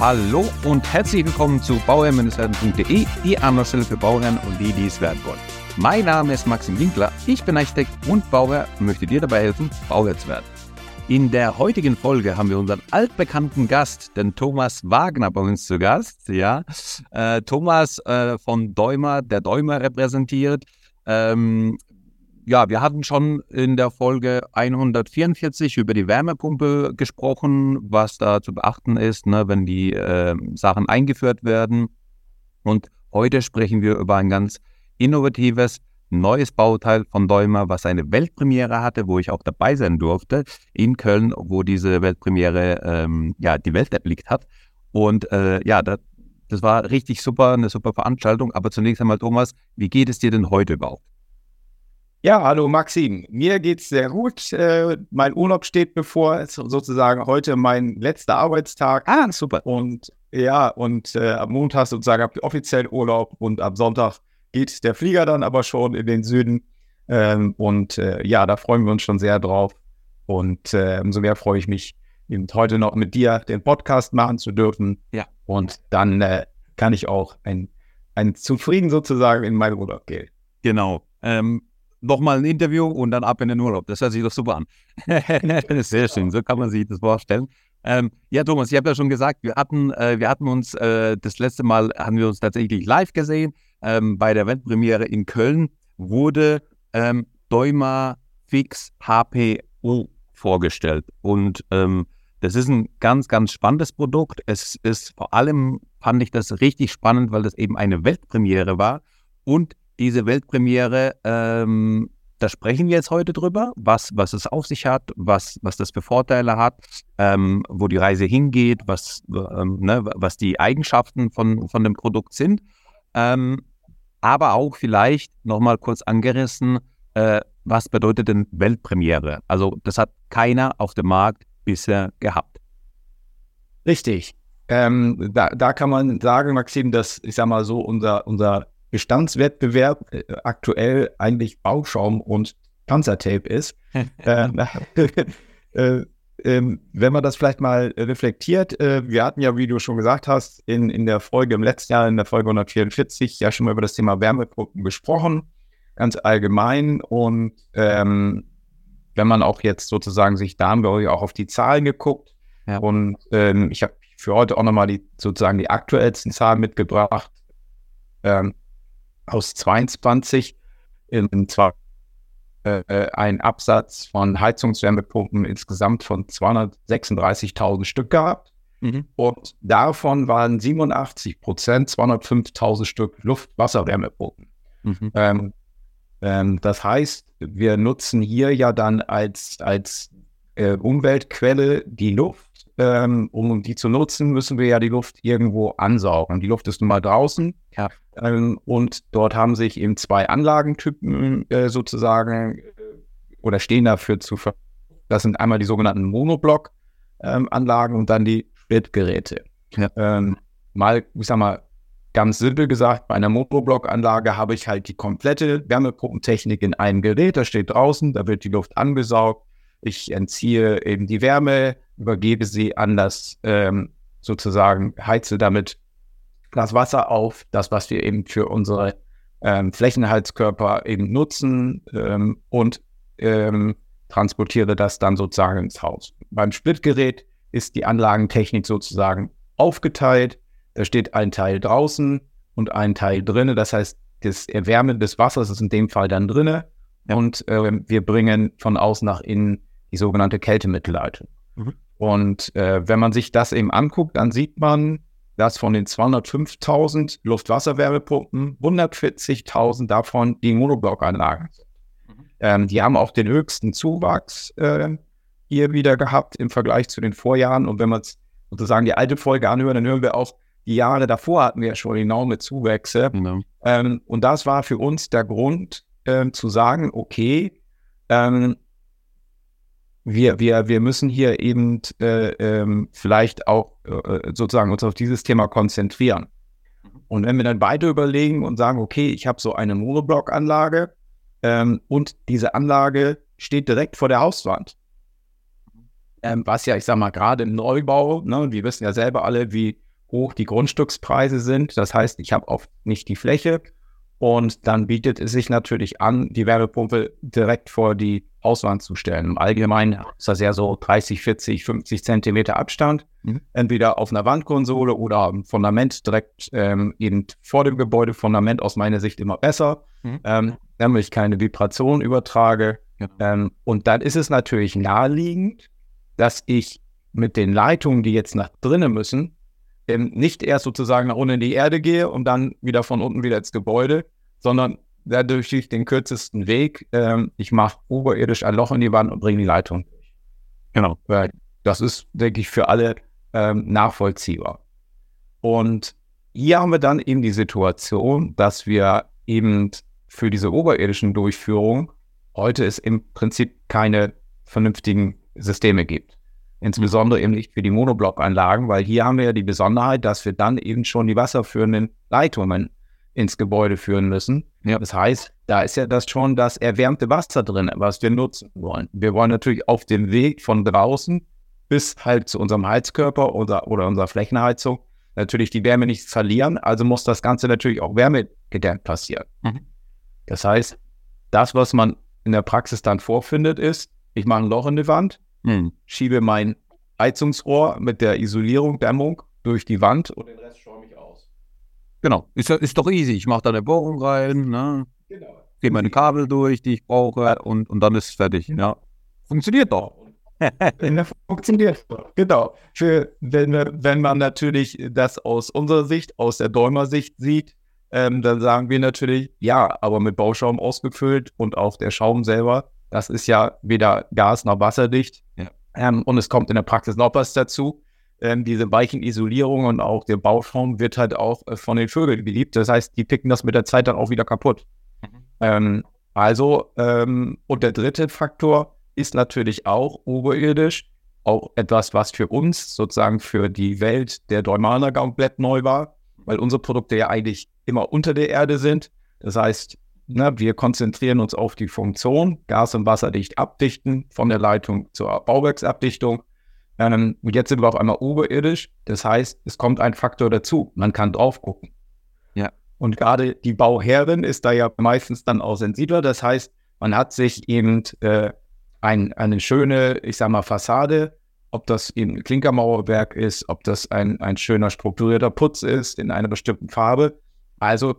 Hallo und herzlich willkommen zu bauherrn-werden.de, die Anlaufstelle für Bauherren und die, die es werden wollen. Mein Name ist Maxim Winkler, ich bin Architekt und Bauherr und möchte dir dabei helfen, Bauherr zu werden. In der heutigen Folge haben wir unseren altbekannten Gast, den Thomas Wagner, bei uns zu Gast. Ja, äh, Thomas äh, von Däumer, der Däumer repräsentiert. Ähm, ja, wir hatten schon in der Folge 144 über die Wärmepumpe gesprochen, was da zu beachten ist, ne, wenn die äh, Sachen eingeführt werden. Und heute sprechen wir über ein ganz innovatives, neues Bauteil von Däumer, was eine Weltpremiere hatte, wo ich auch dabei sein durfte, in Köln, wo diese Weltpremiere ähm, ja, die Welt erblickt hat. Und äh, ja, das, das war richtig super, eine super Veranstaltung. Aber zunächst einmal, Thomas, wie geht es dir denn heute überhaupt? Ja, hallo Maxim. Mir geht's sehr gut. Äh, mein Urlaub steht bevor, ist sozusagen heute mein letzter Arbeitstag. Ah, super. Und ja, und äh, am Montag sozusagen habe ich offiziell Urlaub und am Sonntag geht der Flieger dann aber schon in den Süden. Ähm, und äh, ja, da freuen wir uns schon sehr drauf. Und äh, umso mehr freue ich mich, eben heute noch mit dir den Podcast machen zu dürfen. Ja. Und dann äh, kann ich auch ein, ein zufrieden sozusagen in meinen Urlaub gehen. Genau. Ähm, nochmal ein Interview und dann ab in den Urlaub. Das hört sich doch super an. Sehr schön, so kann man sich das vorstellen. Ähm, ja, Thomas, ich habe ja schon gesagt, wir hatten, äh, wir hatten uns äh, das letzte Mal haben wir uns tatsächlich live gesehen. Ähm, bei der Weltpremiere in Köln wurde ähm, Däumer Fix HPO vorgestellt. Und ähm, das ist ein ganz, ganz spannendes Produkt. Es ist vor allem, fand ich das richtig spannend, weil das eben eine Weltpremiere war und diese Weltpremiere, ähm, da sprechen wir jetzt heute drüber, was, was es auf sich hat, was, was das für Vorteile hat, ähm, wo die Reise hingeht, was, ähm, ne, was die Eigenschaften von, von dem Produkt sind. Ähm, aber auch vielleicht nochmal kurz angerissen, äh, was bedeutet denn Weltpremiere? Also das hat keiner auf dem Markt bisher gehabt. Richtig. Ähm, da, da kann man sagen, Maxim, dass, ich sag mal so, unser, unser Bestandswettbewerb äh, aktuell eigentlich Bauschaum und Panzertape ist. Ähm, äh, äh, wenn man das vielleicht mal reflektiert, äh, wir hatten ja, wie du schon gesagt hast, in, in der Folge im letzten Jahr, in der Folge 144, ja schon mal über das Thema Wärmepumpen gesprochen, ganz allgemein. Und ähm, wenn man auch jetzt sozusagen sich, da haben wir auch auf die Zahlen geguckt. Ja. Und ähm, ich habe für heute auch nochmal die sozusagen die aktuellsten Zahlen mitgebracht. Ähm, aus 22 in zwar äh, äh, ein Absatz von Heizungswärmepumpen insgesamt von 236.000 Stück gehabt. Mhm. Und davon waren 87 Prozent, 205.000 Stück Luft-Wasser-Wärmepumpen. Mhm. Ähm, ähm, das heißt, wir nutzen hier ja dann als, als äh, Umweltquelle die Luft ähm, um die zu nutzen, müssen wir ja die Luft irgendwo ansaugen. Die Luft ist nun mal draußen. Ja. Ähm, und dort haben sich eben zwei Anlagentypen äh, sozusagen äh, oder stehen dafür zu ver Das sind einmal die sogenannten Monoblock-Anlagen ähm, und dann die Splitgeräte. Ja. Ähm, mal, ich sag mal, ganz simpel gesagt, bei einer Monoblock-Anlage habe ich halt die komplette Wärmepumpentechnik in einem Gerät. Das steht draußen, da wird die Luft angesaugt. Ich entziehe eben die Wärme, übergebe sie an das ähm, sozusagen, heize damit das Wasser auf, das, was wir eben für unsere ähm, Flächenheizkörper eben nutzen ähm, und ähm, transportiere das dann sozusagen ins Haus. Beim Splitgerät ist die Anlagentechnik sozusagen aufgeteilt. Da steht ein Teil draußen und ein Teil drinnen. Das heißt, das Erwärmen des Wassers ist in dem Fall dann drinnen und äh, wir bringen von außen nach innen die sogenannte Kältemittelleitung. Mhm. Und äh, wenn man sich das eben anguckt, dann sieht man, dass von den 205.000 Luft-Wasser-Wärmepumpen 140.000 davon die Monoblockanlagen sind. Mhm. Ähm, die haben auch den höchsten Zuwachs äh, hier wieder gehabt im Vergleich zu den Vorjahren. Und wenn man sozusagen die alte Folge anhört, dann hören wir auch, die Jahre davor hatten wir ja schon enorme Zuwächse. Mhm. Ähm, und das war für uns der Grund äh, zu sagen, okay, ähm, wir, wir, wir müssen hier eben äh, ähm, vielleicht auch äh, sozusagen uns auf dieses Thema konzentrieren. Mhm. Und wenn wir dann weiter überlegen und sagen, okay, ich habe so eine Monoblock-Anlage ähm, und diese Anlage steht direkt vor der Hauswand. Ähm, was ja, ich sag mal, gerade im Neubau, ne, wir wissen ja selber alle, wie hoch die Grundstückspreise sind. Das heißt, ich habe oft nicht die Fläche und dann bietet es sich natürlich an, die Wärmepumpe direkt vor die Hauswand zu stellen. Im Allgemeinen ist das ja so 30, 40, 50 Zentimeter Abstand. Mhm. Entweder auf einer Wandkonsole oder am Fundament direkt ähm, eben vor dem Gebäude. Fundament aus meiner Sicht immer besser, mhm. ähm, damit ich keine Vibration übertrage. Ja. Ähm, und dann ist es natürlich naheliegend, dass ich mit den Leitungen, die jetzt nach drinnen müssen, ähm, nicht erst sozusagen nach unten in die Erde gehe und dann wieder von unten wieder ins Gebäude, sondern dadurch den kürzesten Weg. Ähm, ich mache oberirdisch ein Loch in die Wand und bringe die Leitung durch. Genau. Das ist, denke ich, für alle ähm, nachvollziehbar. Und hier haben wir dann eben die Situation, dass wir eben für diese oberirdischen Durchführungen heute es im Prinzip keine vernünftigen Systeme gibt. Insbesondere eben nicht für die Monoblockanlagen, weil hier haben wir ja die Besonderheit, dass wir dann eben schon die wasserführenden Leitungen ins Gebäude führen müssen. Ja. Das heißt, da ist ja das schon das erwärmte Wasser drin, was wir nutzen wollen. Wir wollen natürlich auf dem Weg von draußen bis halt zu unserem Heizkörper oder, oder unserer Flächenheizung natürlich die Wärme nicht verlieren. Also muss das Ganze natürlich auch wärmegedämmt passieren. Mhm. Das heißt, das, was man in der Praxis dann vorfindet, ist, ich mache ein Loch in die Wand, hm. schiebe mein Heizungsrohr mit der Isolierung, Dämmung durch die Wand und den Rest schäume ich aus. Genau, ist, ist doch easy. Ich mache da eine Bohrung rein, ne? genau. gehe meine Kabel durch, die ich brauche und, und dann ist es fertig. Ja. Funktioniert doch. Funktioniert. Genau. Für, wenn, wenn man natürlich das aus unserer Sicht, aus der Däumer-Sicht sieht, ähm, dann sagen wir natürlich, ja, aber mit Bauschaum ausgefüllt und auch der Schaum selber das ist ja weder gas- noch wasserdicht. Ja. Ähm, und es kommt in der Praxis noch was dazu. Ähm, diese weichen Isolierung und auch der Bauschaum wird halt auch äh, von den Vögeln geliebt. Das heißt, die picken das mit der Zeit dann auch wieder kaputt. Mhm. Ähm, also, ähm, und der dritte Faktor ist natürlich auch oberirdisch, auch etwas, was für uns sozusagen für die Welt der Däumaner komplett neu war, weil unsere Produkte ja eigentlich immer unter der Erde sind. Das heißt, Ne, wir konzentrieren uns auf die Funktion, Gas- und Wasserdicht abdichten, von der Leitung zur Bauwerksabdichtung. Ähm, und jetzt sind wir auf einmal oberirdisch. Das heißt, es kommt ein Faktor dazu. Man kann drauf gucken. Ja. Und gerade die Bauherrin ist da ja meistens dann auch sensibler. Das heißt, man hat sich eben äh, ein, eine schöne, ich sag mal, Fassade, ob das eben ein Klinkermauerwerk ist, ob das ein, ein schöner strukturierter Putz ist in einer bestimmten Farbe. Also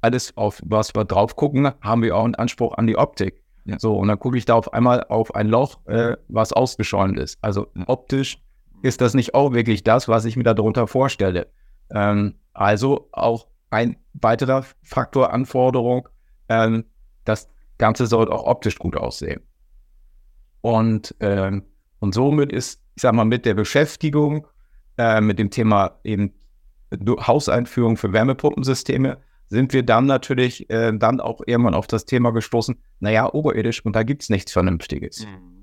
alles, auf was wir drauf gucken, haben wir auch einen Anspruch an die Optik. Ja. So, und dann gucke ich da auf einmal auf ein Loch, äh, was ausgeschäumt ist. Also optisch ist das nicht auch wirklich das, was ich mir darunter vorstelle. Ähm, also auch ein weiterer Faktor Anforderung, ähm, das Ganze soll auch optisch gut aussehen. Und, ähm, und somit ist, ich sag mal, mit der Beschäftigung äh, mit dem Thema eben Hauseinführung für Wärmepumpensysteme sind wir dann natürlich äh, dann auch irgendwann auf das Thema gestoßen, naja, oberirdisch und da gibt es nichts Vernünftiges. Mhm.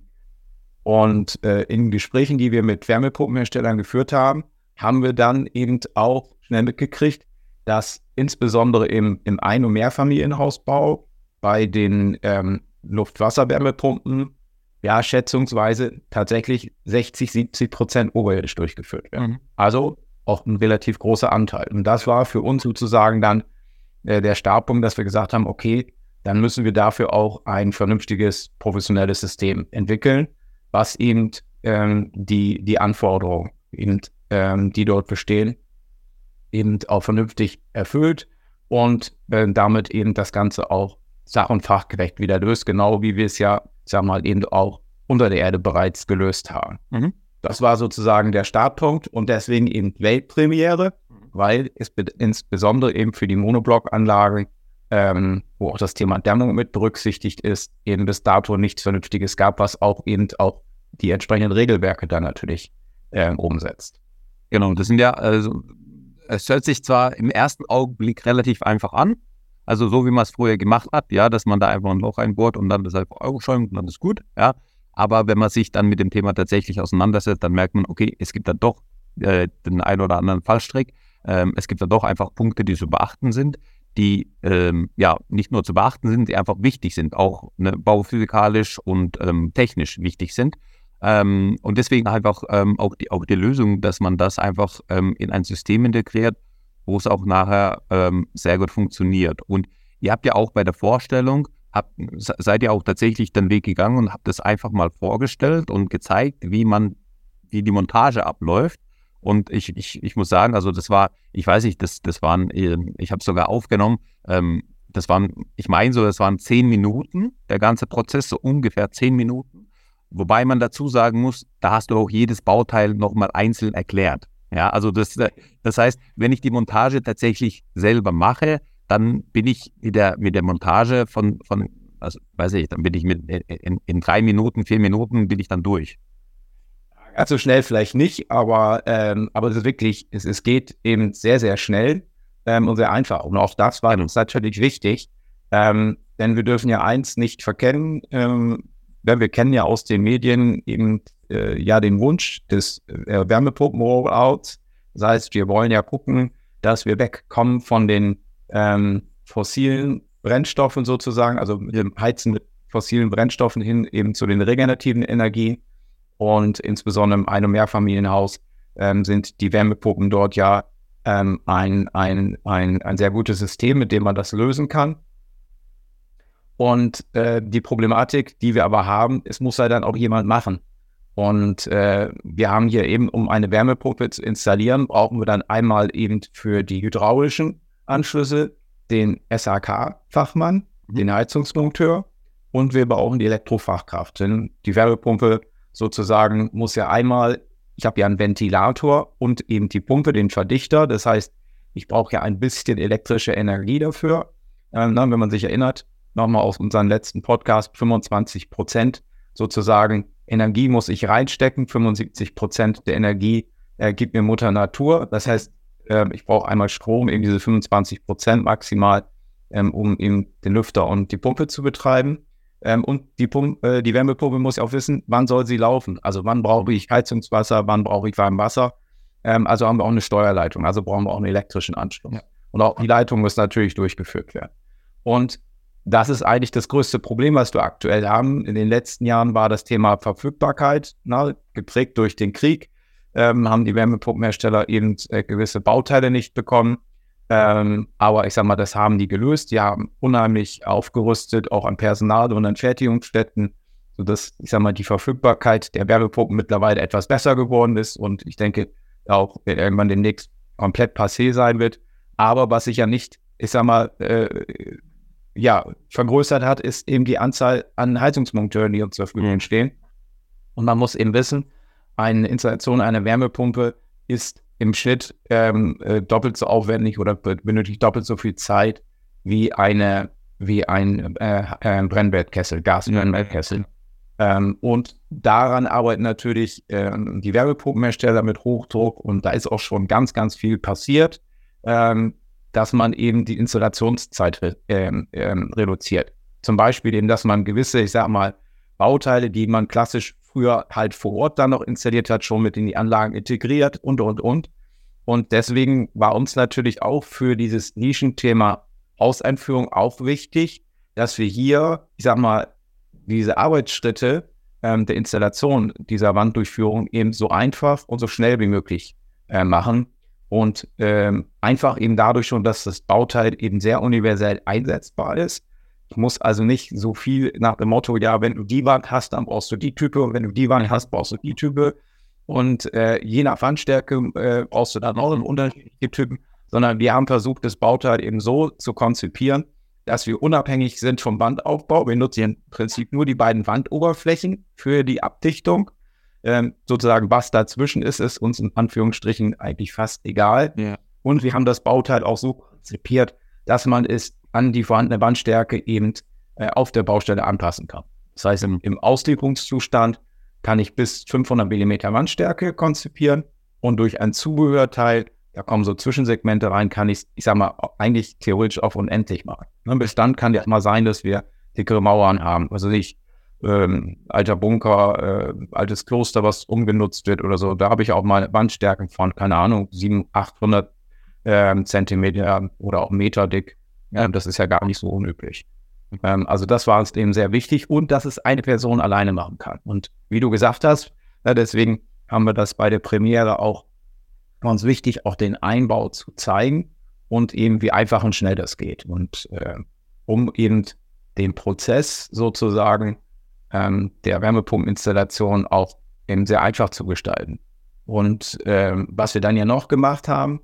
Und äh, in Gesprächen, die wir mit Wärmepumpenherstellern geführt haben, haben wir dann eben auch schnell mitgekriegt, dass insbesondere im, im Ein- und Mehrfamilienhausbau bei den ähm, Luft-Wasser-Wärmepumpen ja schätzungsweise tatsächlich 60, 70 Prozent oberirdisch durchgeführt werden. Mhm. Also auch ein relativ großer Anteil. Und das war für uns sozusagen dann äh, der Startpunkt, dass wir gesagt haben, okay, dann müssen wir dafür auch ein vernünftiges, professionelles System entwickeln, was eben ähm, die, die Anforderungen, eben, ähm, die dort bestehen, eben auch vernünftig erfüllt und äh, damit eben das Ganze auch sach- und fachgerecht wieder löst, genau wie wir es ja, sag mal, eben auch unter der Erde bereits gelöst haben. Mhm. Das war sozusagen der Startpunkt und deswegen eben Weltpremiere weil es insbesondere eben für die Monoblockanlagen, ähm, wo auch das Thema Dämmung mit berücksichtigt ist, eben bis dato nichts Vernünftiges gab, was auch eben auch die entsprechenden Regelwerke dann natürlich äh, umsetzt. Genau, das sind ja, also es hört sich zwar im ersten Augenblick relativ einfach an, also so wie man es früher gemacht hat, ja, dass man da einfach ein Loch einbohrt und dann das einfach Euro schäumt und dann ist gut, ja. Aber wenn man sich dann mit dem Thema tatsächlich auseinandersetzt, dann merkt man, okay, es gibt da doch äh, den einen oder anderen Fallstrick. Ähm, es gibt da doch einfach Punkte, die zu beachten sind, die ähm, ja nicht nur zu beachten sind, die einfach wichtig sind, auch ne, bauphysikalisch und ähm, technisch wichtig sind. Ähm, und deswegen einfach ähm, auch, die, auch die Lösung, dass man das einfach ähm, in ein System integriert, wo es auch nachher sehr gut funktioniert. Und ihr habt ja auch bei der Vorstellung, habt, seid ihr auch tatsächlich den Weg gegangen und habt das einfach mal vorgestellt und gezeigt, wie man, wie die Montage abläuft. Und ich, ich, ich muss sagen, also das war, ich weiß nicht, das, das waren, ähm, ich habe es sogar aufgenommen, ähm, das waren, ich meine so, das waren zehn Minuten, der ganze Prozess, so ungefähr zehn Minuten. Wobei man dazu sagen muss, da hast du auch jedes Bauteil nochmal einzeln erklärt. Ja, also das, das heißt, wenn ich die Montage tatsächlich selber mache, dann bin ich mit der, mit der Montage von, von also weiß ich, dann bin ich mit in, in drei Minuten, vier Minuten bin ich dann durch. Ganz so schnell vielleicht nicht, aber, ähm, aber es ist wirklich, es, es geht eben sehr, sehr schnell ähm, und sehr einfach. Und auch das war uns natürlich wichtig, ähm, denn wir dürfen ja eins nicht verkennen, ähm, denn wir kennen ja aus den Medien eben äh, ja den Wunsch des äh, Wärmepumpen-Rollouts. Das heißt, wir wollen ja gucken, dass wir wegkommen von den ähm, fossilen Brennstoffen sozusagen, also mit dem Heizen mit fossilen Brennstoffen hin eben zu den regenerativen Energien. Und insbesondere in einem Mehrfamilienhaus ähm, sind die Wärmepumpen dort ja ähm, ein, ein, ein, ein sehr gutes System, mit dem man das lösen kann. Und äh, die Problematik, die wir aber haben, es muss ja dann auch jemand machen. Und äh, wir haben hier eben, um eine Wärmepumpe zu installieren, brauchen wir dann einmal eben für die hydraulischen Anschlüsse den SAK-Fachmann, mhm. den Heizungsmonteur und wir brauchen die Elektrofachkraft. Denn die Wärmepumpe sozusagen muss ja einmal, ich habe ja einen Ventilator und eben die Pumpe, den Verdichter. Das heißt, ich brauche ja ein bisschen elektrische Energie dafür. Ähm, wenn man sich erinnert, nochmal aus unserem letzten Podcast, 25 Prozent sozusagen Energie muss ich reinstecken, 75 Prozent der Energie äh, gibt mir Mutter Natur. Das heißt, äh, ich brauche einmal Strom, eben diese 25 Prozent maximal, ähm, um eben den Lüfter und die Pumpe zu betreiben. Ähm, und die, Pumpe, äh, die Wärmepumpe muss ja auch wissen, wann soll sie laufen. Also wann brauche ich Heizungswasser, wann brauche ich warmes Wasser. Ähm, also haben wir auch eine Steuerleitung, also brauchen wir auch einen elektrischen Anschluss. Ja. Und auch die Leitung muss natürlich durchgeführt werden. Und das ist eigentlich das größte Problem, was wir aktuell haben. In den letzten Jahren war das Thema Verfügbarkeit, na, geprägt durch den Krieg, ähm, haben die Wärmepumpenhersteller eben äh, gewisse Bauteile nicht bekommen. Ähm, aber ich sage mal, das haben die gelöst. Die haben unheimlich aufgerüstet, auch an Personal und an Fertigungsstätten, sodass, ich sage mal, die Verfügbarkeit der Wärmepumpen mittlerweile etwas besser geworden ist und ich denke auch irgendwann demnächst komplett passé sein wird. Aber was sich ja nicht, ich sage mal, äh, ja, vergrößert hat, ist eben die Anzahl an Heizungsmonteuren, die uns zur Verfügung stehen. Und man muss eben wissen, eine Installation einer Wärmepumpe ist im Schnitt ähm, äh, doppelt so aufwendig oder benötigt doppelt so viel Zeit wie eine wie ein äh, äh, Brennwertkessel, Gasbrennwertkessel. Mhm. Ähm, und daran arbeiten natürlich ähm, die Wärmepumpenhersteller mit Hochdruck und da ist auch schon ganz, ganz viel passiert. Ähm, dass man eben die Installationszeit ähm, ähm, reduziert. Zum Beispiel eben, dass man gewisse, ich sag mal, Bauteile, die man klassisch früher halt vor Ort dann noch installiert hat, schon mit in die Anlagen integriert und, und, und. Und deswegen war uns natürlich auch für dieses Nischenthema Hauseinführung auch wichtig, dass wir hier, ich sag mal, diese Arbeitsschritte ähm, der Installation dieser Wanddurchführung eben so einfach und so schnell wie möglich äh, machen, und ähm, einfach eben dadurch schon, dass das Bauteil eben sehr universell einsetzbar ist. Ich muss also nicht so viel nach dem Motto, ja, wenn du die Wand hast, dann brauchst du die Type und wenn du die Wand hast, brauchst du die Type. Und äh, je nach Wandstärke äh, brauchst du dann auch unterschiedliche Typen, sondern wir haben versucht, das Bauteil eben so zu konzipieren, dass wir unabhängig sind vom Wandaufbau. Wir nutzen im Prinzip nur die beiden Wandoberflächen für die Abdichtung ähm, sozusagen, was dazwischen ist, ist uns in Anführungsstrichen eigentlich fast egal. Ja. Und wir haben das Bauteil auch so konzipiert, dass man es an die vorhandene Wandstärke eben äh, auf der Baustelle anpassen kann. Das heißt, im, im Auslieferungszustand kann ich bis 500 mm Wandstärke konzipieren und durch ein Zubehörteil, da kommen so Zwischensegmente rein, kann ich, ich sag mal, eigentlich theoretisch auf unendlich machen. Ne, bis dann kann ja mal sein, dass wir dickere Mauern haben. Also ich ähm, alter Bunker, äh, altes Kloster, was umgenutzt wird oder so. Da habe ich auch mal Wandstärken von, keine Ahnung, 700, 800 äh, Zentimeter oder auch Meter dick. Ja, das ist ja gar nicht so unüblich. Ähm, also das war uns eben sehr wichtig und dass es eine Person alleine machen kann. Und wie du gesagt hast, ja, deswegen haben wir das bei der Premiere auch uns wichtig, auch den Einbau zu zeigen und eben wie einfach und schnell das geht. Und äh, um eben den Prozess sozusagen ähm, der Wärmepumpeninstallation auch eben sehr einfach zu gestalten. Und ähm, was wir dann ja noch gemacht haben,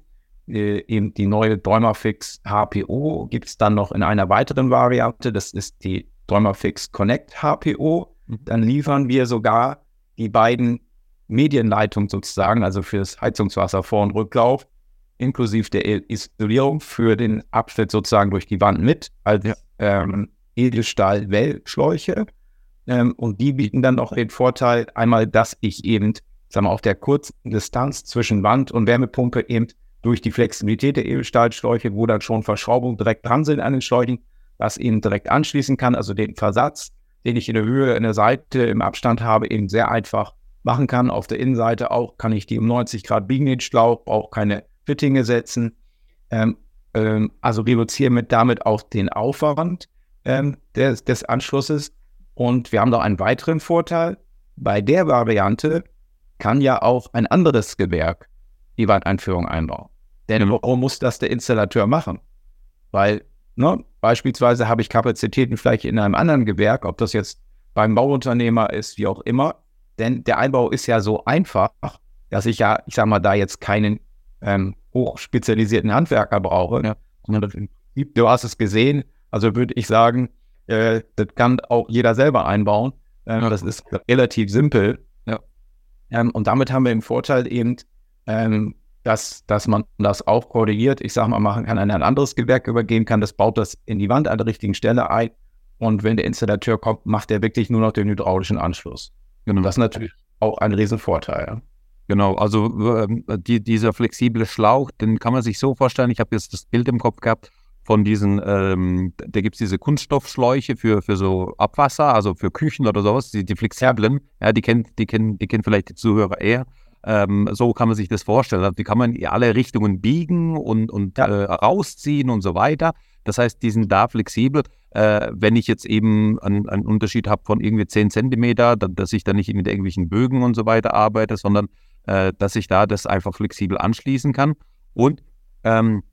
äh, eben die neue Däumerfix HPO gibt es dann noch in einer weiteren Variante. Das ist die Däumerfix Connect HPO. Mhm. Dann liefern wir sogar die beiden Medienleitungen sozusagen, also für das Heizungswasser Vor- und Rücklauf, inklusive der Isolierung für den Abschnitt sozusagen durch die Wand mit als ja. ähm, Edelstahl-Wellschläuche. Ähm, und die bieten dann auch den Vorteil, einmal, dass ich eben sagen wir, auf der kurzen Distanz zwischen Wand und Wärmepumpe eben durch die Flexibilität der Edelstahlschläuche, wo dann schon Verschraubungen direkt dran sind an den Schläuchen, das eben direkt anschließen kann, also den Versatz, den ich in der Höhe, in der Seite, im Abstand habe, eben sehr einfach machen kann. Auf der Innenseite auch kann ich die um 90 Grad biegen, den Schlauch, auch keine Fittinge setzen. Ähm, ähm, also reduziere mit damit auch den Aufwand ähm, des, des Anschlusses. Und wir haben noch einen weiteren Vorteil. Bei der Variante kann ja auch ein anderes Gewerk die Wandeinführung einbauen. Denn warum muss das der Installateur machen? Weil ne, beispielsweise habe ich Kapazitäten vielleicht in einem anderen Gewerk, ob das jetzt beim Bauunternehmer ist, wie auch immer. Denn der Einbau ist ja so einfach, dass ich ja, ich sag mal, da jetzt keinen ähm, hochspezialisierten Handwerker brauche. Ja. Du hast es gesehen, also würde ich sagen, äh, das kann auch jeder selber einbauen. Ähm, ja. Das ist relativ simpel. Ähm, und damit haben wir den Vorteil eben, ähm, dass, dass man das auch koordiniert. Ich sage mal, machen kann, an ein anderes Gewerk übergeben kann. Das baut das in die Wand an der richtigen Stelle ein. Und wenn der Installateur kommt, macht er wirklich nur noch den hydraulischen Anschluss. Genau. Das ist natürlich auch ein Riesenvorteil. Genau, also ähm, die, dieser flexible Schlauch, den kann man sich so vorstellen. Ich habe jetzt das Bild im Kopf gehabt von diesen, ähm, da gibt es diese Kunststoffschläuche für, für so Abwasser, also für Küchen oder sowas, die, die flexiblen, ja, die kennt, die kennen, die kennen vielleicht die Zuhörer eher. Ähm, so kann man sich das vorstellen. Also die kann man in alle Richtungen biegen und, und ja. äh, rausziehen und so weiter. Das heißt, die sind da flexibel. Äh, wenn ich jetzt eben einen, einen Unterschied habe von irgendwie 10 Zentimeter, dann, dass ich da nicht mit irgendwelchen Bögen und so weiter arbeite, sondern äh, dass ich da das einfach flexibel anschließen kann. Und ähm,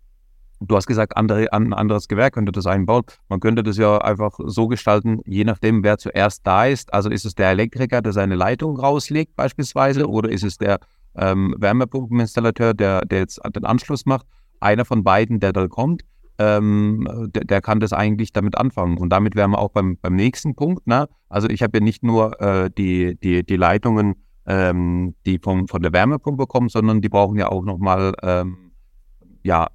Du hast gesagt, andere, ein anderes Gewerk könnte das einbauen. Man könnte das ja einfach so gestalten, je nachdem, wer zuerst da ist. Also ist es der Elektriker, der seine Leitung rauslegt beispielsweise, oder ist es der ähm, Wärmepumpeninstallateur, der, der jetzt den Anschluss macht? Einer von beiden, der da kommt, ähm, der, der, kann das eigentlich damit anfangen. Und damit wären wir auch beim, beim nächsten Punkt. Ne? Also ich habe ja nicht nur äh, die, die, die Leitungen, ähm, die vom, von der Wärmepumpe kommen, sondern die brauchen ja auch nochmal ähm, ja,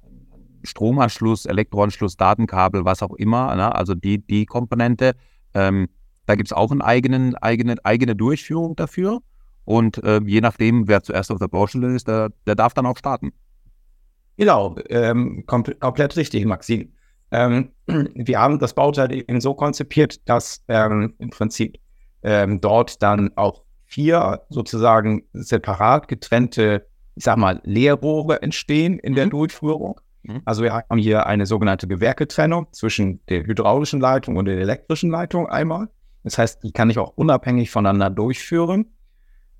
Stromanschluss, Elektroanschluss, Datenkabel, was auch immer, ne? also die, die Komponente. Ähm, da gibt es auch eine eigene, eigene, eigene Durchführung dafür. Und äh, je nachdem, wer zuerst auf der Baustelle ist, der, der darf dann auch starten. Genau, ähm, kom komplett richtig, Maxim. Ähm, wir haben das Bauteil eben so konzipiert, dass ähm, im Prinzip ähm, dort dann auch vier sozusagen separat getrennte, ich sag mal, Leerrohre entstehen in der mhm. Durchführung. Mhm. Also wir haben hier eine sogenannte Gewerketrennung zwischen der hydraulischen Leitung und der elektrischen Leitung einmal. Das heißt, die kann ich auch unabhängig voneinander durchführen.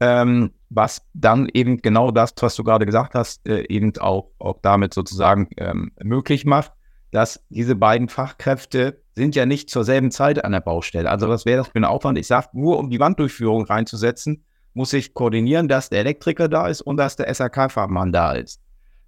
Ähm, was dann eben genau das, was du gerade gesagt hast, äh, eben auch, auch damit sozusagen ähm, möglich macht, dass diese beiden Fachkräfte sind ja nicht zur selben Zeit an der Baustelle. Also was wäre das für ein Aufwand? Ich sage, nur um die Wanddurchführung reinzusetzen, muss ich koordinieren, dass der Elektriker da ist und dass der SAK-Fachmann da ist.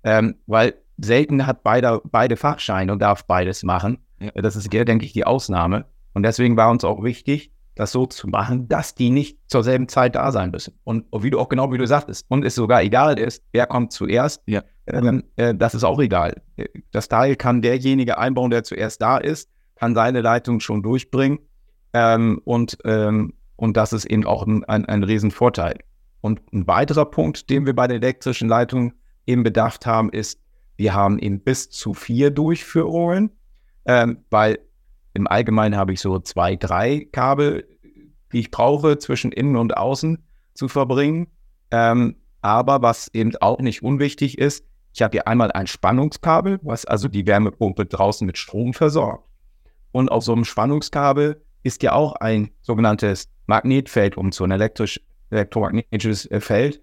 Ähm, weil selten hat beide, beide Fachscheine und darf beides machen. Ja. Das ist, denke ich, die Ausnahme. Und deswegen war uns auch wichtig, das so zu machen, dass die nicht zur selben Zeit da sein müssen. Und wie du auch genau wie du sagtest, und es sogar egal ist, wer kommt zuerst, ja. äh, äh, das ist auch egal. Das Teil kann derjenige einbauen, der zuerst da ist, kann seine Leitung schon durchbringen. Ähm, und, ähm, und das ist eben auch ein, ein, ein Riesenvorteil. Und ein weiterer Punkt, den wir bei der elektrischen Leitung eben bedacht haben, ist, wir haben eben bis zu vier Durchführungen, ähm, weil im Allgemeinen habe ich so zwei, drei Kabel, die ich brauche, zwischen innen und außen zu verbringen. Ähm, aber was eben auch nicht unwichtig ist, ich habe hier einmal ein Spannungskabel, was also die Wärmepumpe draußen mit Strom versorgt. Und auf so einem Spannungskabel ist ja auch ein sogenanntes Magnetfeld um, so ein elektrisch, elektromagnetisches äh, Feld,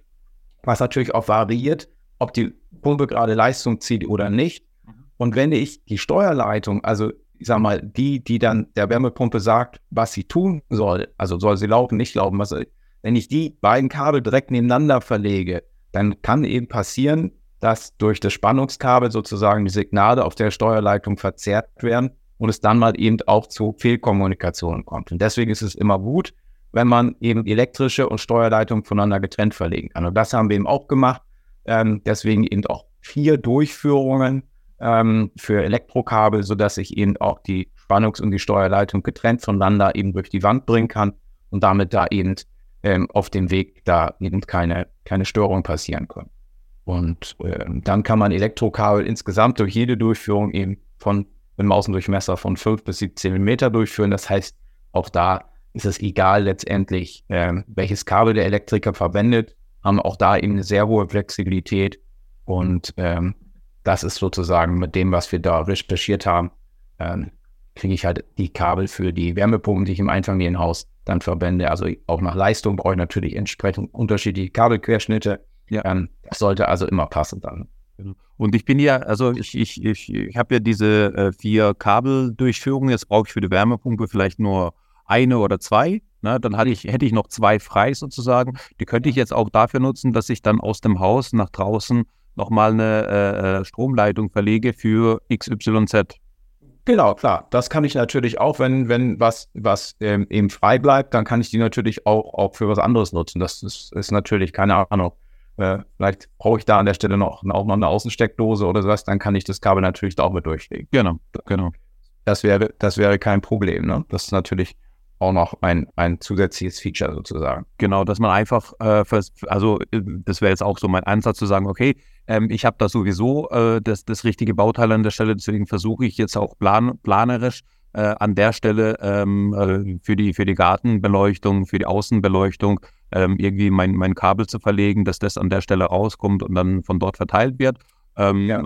was natürlich auch variiert, ob die Pumpe gerade Leistung zieht oder nicht. Mhm. Und wenn ich die Steuerleitung, also ich sag mal, die, die dann der Wärmepumpe sagt, was sie tun soll, also soll sie laufen, nicht laufen, was, wenn ich die beiden Kabel direkt nebeneinander verlege, dann kann eben passieren, dass durch das Spannungskabel sozusagen die Signale auf der Steuerleitung verzerrt werden und es dann mal eben auch zu Fehlkommunikationen kommt. Und deswegen ist es immer gut, wenn man eben elektrische und Steuerleitung voneinander getrennt verlegen kann. Und das haben wir eben auch gemacht. Ähm, deswegen eben auch vier Durchführungen ähm, für Elektrokabel, sodass ich eben auch die Spannungs- und die Steuerleitung getrennt voneinander eben durch die Wand bringen kann und damit da eben ähm, auf dem Weg da eben keine, keine Störung passieren können. Und äh, dann kann man Elektrokabel insgesamt durch jede Durchführung eben von einem Außendurchmesser von 5 bis 17 Meter durchführen. Das heißt, auch da ist es egal letztendlich, äh, welches Kabel der Elektriker verwendet, haben auch da eben eine sehr hohe Flexibilität. Und ähm, das ist sozusagen mit dem, was wir da recherchiert haben, ähm, kriege ich halt die Kabel für die Wärmepumpen, die ich im Einfamilienhaus dann verwende. Also auch nach Leistung brauche ich natürlich entsprechend unterschiedliche Kabelquerschnitte. Ja. Ähm, das sollte also immer passen dann. Genau. Und ich bin ja, also ich, ich, ich, ich habe ja diese äh, vier Kabeldurchführungen. Jetzt brauche ich für die Wärmepumpe vielleicht nur eine oder zwei. Ne? Dann hatte ich, hätte ich noch zwei frei sozusagen. Die könnte ich jetzt auch dafür nutzen, dass ich dann aus dem Haus nach draußen nochmal eine äh, äh Stromleitung verlege für XYZ. Genau, klar. Das kann ich natürlich auch, wenn, wenn was, was ähm, eben frei bleibt, dann kann ich die natürlich auch, auch für was anderes nutzen. Das ist, ist natürlich keine Ahnung. Äh, vielleicht brauche ich da an der Stelle noch, auch noch eine Außensteckdose oder sowas, dann kann ich das Kabel natürlich da auch mit durchlegen. Genau, genau. Das wäre, das wäre kein Problem. Ne? Das ist natürlich auch noch ein, ein zusätzliches Feature sozusagen. Genau, dass man einfach, äh, also äh, das wäre jetzt auch so mein Ansatz zu sagen, okay, ähm, ich habe da sowieso äh, das, das richtige Bauteil an der Stelle, deswegen versuche ich jetzt auch plan, planerisch äh, an der Stelle ähm, äh, für, die, für die Gartenbeleuchtung, für die Außenbeleuchtung ähm, irgendwie mein, mein Kabel zu verlegen, dass das an der Stelle rauskommt und dann von dort verteilt wird. Ähm, ja.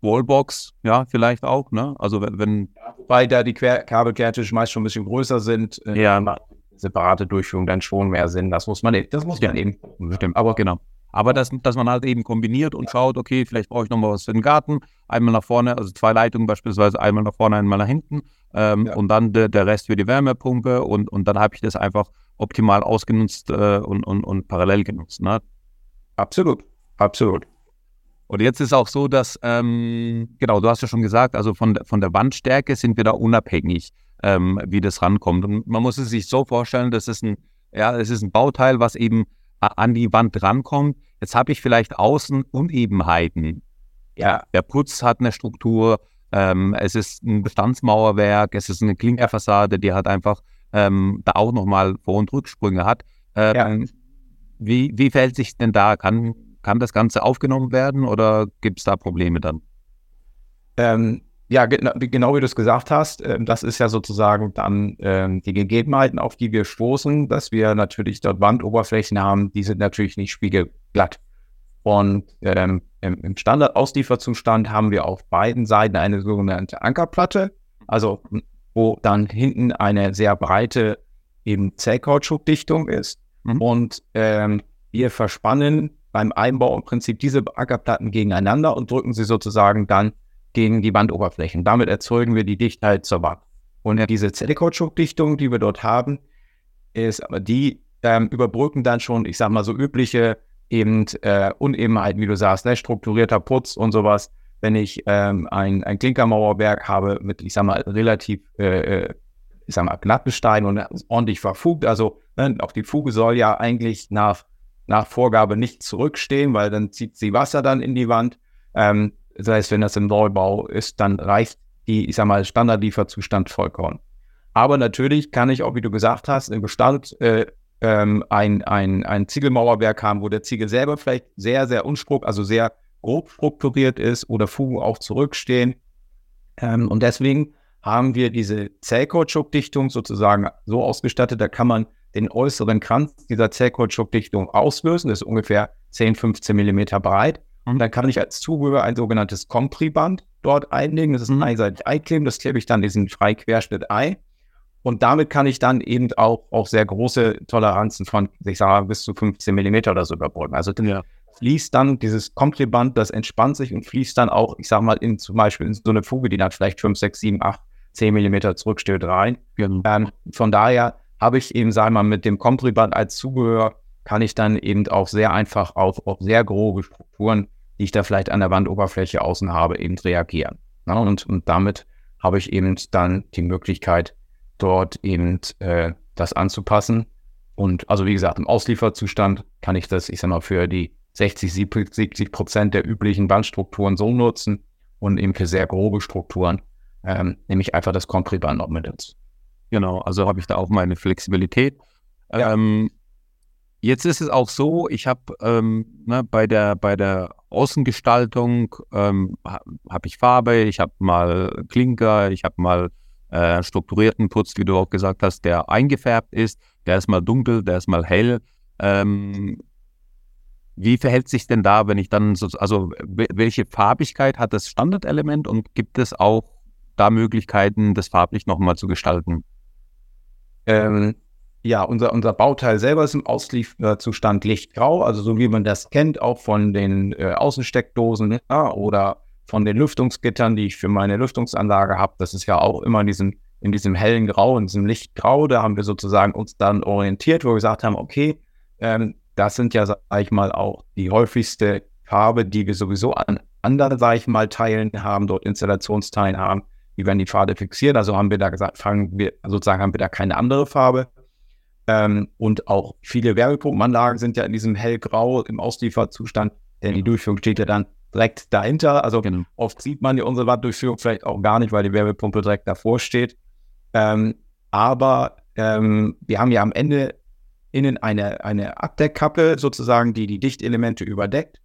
Wallbox, ja, vielleicht auch, ne? Also wenn. wenn wobei da die Quer Kabelquertische meist schon ein bisschen größer sind, äh, ja. separate Durchführung dann schon mehr Sinn. Das muss man nicht, das muss man ja. eben. Stimmt, aber genau. Aber dass, dass man halt eben kombiniert und schaut, okay, vielleicht brauche ich nochmal was für den Garten. Einmal nach vorne, also zwei Leitungen beispielsweise, einmal nach vorne, einmal nach hinten. Ähm, ja. Und dann de, der Rest für die Wärmepumpe. Und, und dann habe ich das einfach optimal ausgenutzt äh, und, und, und parallel genutzt. Ne? Absolut, absolut. Und jetzt ist auch so, dass, ähm, genau, du hast ja schon gesagt, also von, der, von der Wandstärke sind wir da unabhängig, ähm, wie das rankommt. Und man muss es sich so vorstellen, das ist ein, ja, es ist ein Bauteil, was eben an die Wand rankommt. Jetzt habe ich vielleicht außen Unebenheiten. Ja, der Putz hat eine Struktur, ähm, es ist ein Bestandsmauerwerk, es ist eine Klinkerfassade, die hat einfach ähm, da auch nochmal Vor- und Rücksprünge hat. Ähm, ja. wie, wie verhält sich denn da? Kann, kann das Ganze aufgenommen werden oder gibt es da Probleme dann? Ähm, ja, genau wie du es gesagt hast, äh, das ist ja sozusagen dann ähm, die Gegebenheiten, auf die wir stoßen, dass wir natürlich dort Wandoberflächen haben, die sind natürlich nicht spiegelglatt. Und ähm, im, im Standardauslieferzustand haben wir auf beiden Seiten eine sogenannte Ankerplatte, also wo dann hinten eine sehr breite eben Zellkautschukdichtung ist. Mhm. Und ähm, wir verspannen beim Einbau im Prinzip diese Ankerplatten gegeneinander und drücken sie sozusagen dann gegen die Wandoberflächen. Damit erzeugen wir die Dichtheit zur Wand. Und diese Zellkautschukdichtung, die wir dort haben, ist aber die ähm, überbrücken dann schon, ich sag mal, so übliche eben äh, Unebenheiten, wie du sagst, ne? strukturierter Putz und sowas. Wenn ich ähm, ein, ein Klinkermauerwerk habe mit, ich sag mal, relativ, äh, äh ich sag mal, glatten Steinen und ordentlich verfugt, also ne, auch die Fuge soll ja eigentlich nach, nach Vorgabe nicht zurückstehen, weil dann zieht sie Wasser dann in die Wand. Ähm, das heißt, wenn das im Neubau ist, dann reicht die, ich sag mal, Standardlieferzustand vollkommen. Aber natürlich kann ich auch, wie du gesagt hast, im Bestand äh, ähm, ein, ein, ein Ziegelmauerwerk haben, wo der Ziegel selber vielleicht sehr, sehr unstrukt, also sehr grob strukturiert ist oder Fugen auch zurückstehen. Ähm, und deswegen haben wir diese Zellkautschukdichtung sozusagen so ausgestattet, da kann man den äußeren Kranz dieser Zellkautschukdichtung auslösen, das ist ungefähr 10, 15 Millimeter breit Und dann kann ich als Zubehör ein sogenanntes Compriband dort einlegen. Das ist ein mhm. einseitig Eikleben, das klebe ich dann diesen Freiquerschnitt ein. Und damit kann ich dann eben auch, auch sehr große Toleranzen von, ich sage bis zu 15 Millimeter oder so überbrücken. Also ja. fließt dann dieses Kompliband, das entspannt sich und fließt dann auch, ich sage mal, in zum Beispiel in so eine Fuge, die dann vielleicht 5, 6, 7, 8, 10 Millimeter zurücksteht rein. Genau. Ähm, von daher habe ich eben, sagen wir mal, mit dem Kompriband als Zubehör kann ich dann eben auch sehr einfach auf, auf sehr grobe Strukturen, die ich da vielleicht an der Wandoberfläche außen habe, eben reagieren. Ja, und, und damit habe ich eben dann die Möglichkeit, dort eben äh, das anzupassen. Und also wie gesagt, im Auslieferzustand kann ich das, ich sag mal, für die 60, 70 Prozent der üblichen Bandstrukturen so nutzen und eben für sehr grobe Strukturen ähm, nehme ich einfach das Compriband noch mit ins. Genau, also habe ich da auch meine Flexibilität. Ja. Ähm, jetzt ist es auch so, ich habe ähm, ne, bei der bei der Außengestaltung ähm, habe ich Farbe, ich habe mal Klinker, ich habe mal äh, strukturierten Putz, wie du auch gesagt hast, der eingefärbt ist, der ist mal dunkel, der ist mal hell. Ähm, wie verhält sich denn da, wenn ich dann so, also welche Farbigkeit hat das Standardelement und gibt es auch da Möglichkeiten, das farblich nochmal zu gestalten? Ähm, ja, unser, unser Bauteil selber ist im Auslieferzustand lichtgrau, also so wie man das kennt, auch von den äh, Außensteckdosen ja, oder von den Lüftungsgittern, die ich für meine Lüftungsanlage habe, das ist ja auch immer in diesem, in diesem hellen Grau, in diesem Lichtgrau, da haben wir sozusagen uns dann orientiert, wo wir gesagt haben, okay, ähm, das sind ja, sag ich mal, auch die häufigste Farbe, die wir sowieso an anderen, sag ich mal, Teilen haben, dort Installationsteilen haben, die werden die Farbe fixiert. Also haben wir da gesagt, fangen wir, sozusagen haben wir da keine andere Farbe. Ähm, und auch viele Wärmepumpenanlagen sind ja in diesem hellgrau im Auslieferzustand, denn die Durchführung steht ja dann direkt dahinter. Also genau. oft sieht man die unsere Wattdurchführung vielleicht auch gar nicht, weil die Wärmepumpe direkt davor steht. Ähm, aber ähm, wir haben ja am Ende innen eine, eine Abdeckkappe sozusagen, die die Dichtelemente überdeckt.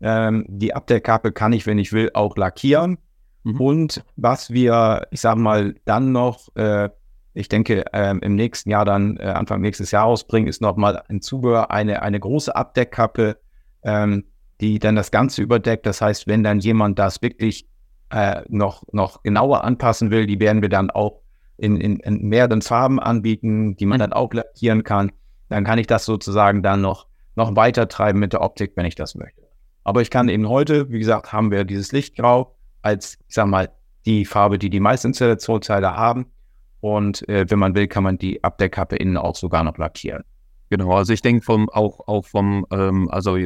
Ähm, die Abdeckkappe kann ich, wenn ich will, auch lackieren. Mhm. Und was wir, ich sage mal, dann noch, äh, ich denke, äh, im nächsten Jahr dann, äh, Anfang nächstes Jahr ausbringen, ist nochmal ein Zubehör, eine, eine große Abdeckkappe, ähm, die dann das Ganze überdeckt. Das heißt, wenn dann jemand das wirklich äh, noch, noch genauer anpassen will, die werden wir dann auch in, in, in mehreren Farben anbieten, die man dann auch lackieren kann. Dann kann ich das sozusagen dann noch, noch weiter treiben mit der Optik, wenn ich das möchte. Aber ich kann eben heute, wie gesagt, haben wir dieses Lichtgrau als, ich sag mal, die Farbe, die die meisten Installationsteile haben. Und äh, wenn man will, kann man die Abdeckkappe innen auch sogar noch lackieren. Genau, also ich denke vom, auch, auch vom, ähm, also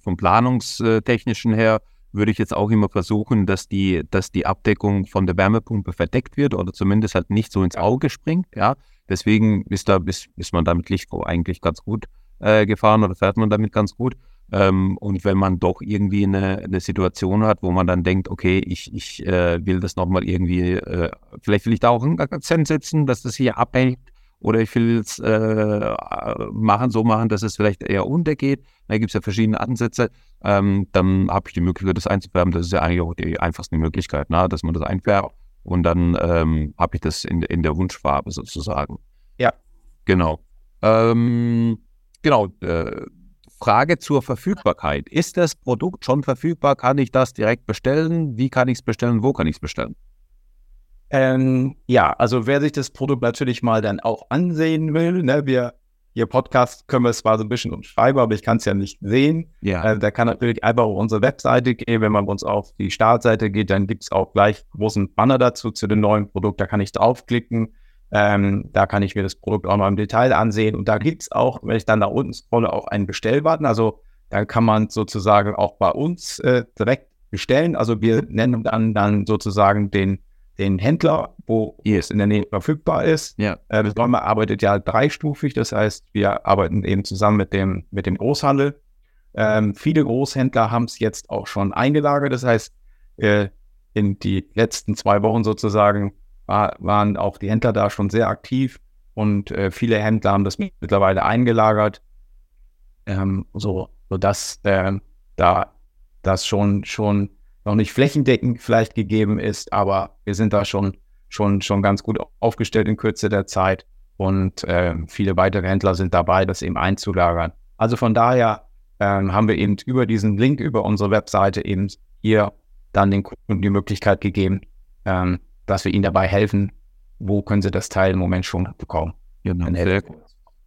vom Planungstechnischen her würde ich jetzt auch immer versuchen, dass die, dass die Abdeckung von der Wärmepumpe verdeckt wird oder zumindest halt nicht so ins Auge springt. Ja, deswegen ist da ist, ist man damit Lichtgrau eigentlich ganz gut äh, gefahren oder fährt man damit ganz gut. Ähm, und wenn man doch irgendwie eine, eine, Situation hat, wo man dann denkt, okay, ich, ich äh, will das nochmal irgendwie, äh, vielleicht will ich da auch einen Akzent setzen, dass das hier abhängt oder ich will es äh, machen, so machen, dass es vielleicht eher untergeht. Da gibt es ja verschiedene Ansätze. Ähm, dann habe ich die Möglichkeit, das einzufärben. Das ist ja eigentlich auch die einfachste Möglichkeit, ne? dass man das einfärbt und dann ähm, habe ich das in, in der Wunschfarbe sozusagen. Ja. Genau. Ähm, genau. Äh, Frage zur Verfügbarkeit. Ist das Produkt schon verfügbar? Kann ich das direkt bestellen? Wie kann ich es bestellen? Wo kann ich es bestellen? Ähm, ja, also wer sich das Produkt natürlich mal dann auch ansehen will, ne, wir hier Podcast können wir es zwar so ein bisschen umschreiben, aber ich kann es ja nicht sehen. Ja. Äh, da kann natürlich einfach auf unsere Webseite gehen. Wenn man uns auf die Startseite geht, dann gibt es auch gleich großen Banner dazu zu dem neuen Produkt. Da kann ich draufklicken. Ähm, da kann ich mir das Produkt auch noch im Detail ansehen. Und da gibt es auch, wenn ich dann nach unten scrolle, auch einen Bestellbutton. Also da kann man sozusagen auch bei uns äh, direkt bestellen. Also wir nennen dann, dann sozusagen den den Händler, wo es in der Nähe verfügbar ist. Ja. Äh, das Bäume arbeitet ja dreistufig, das heißt, wir arbeiten eben zusammen mit dem, mit dem Großhandel. Ähm, viele Großhändler haben es jetzt auch schon eingelagert, das heißt, äh, in die letzten zwei Wochen sozusagen war, waren auch die Händler da schon sehr aktiv und äh, viele Händler haben das mittlerweile eingelagert, ähm, so, sodass äh, da das schon, schon noch nicht flächendeckend vielleicht gegeben ist, aber wir sind da schon, schon, schon ganz gut aufgestellt in Kürze der Zeit und äh, viele weitere Händler sind dabei, das eben einzulagern. Also von daher, ähm, haben wir eben über diesen Link über unsere Webseite eben hier dann den Kunden die Möglichkeit gegeben, ähm, dass wir ihnen dabei helfen, wo können sie das Teil im Moment schon bekommen. Genau.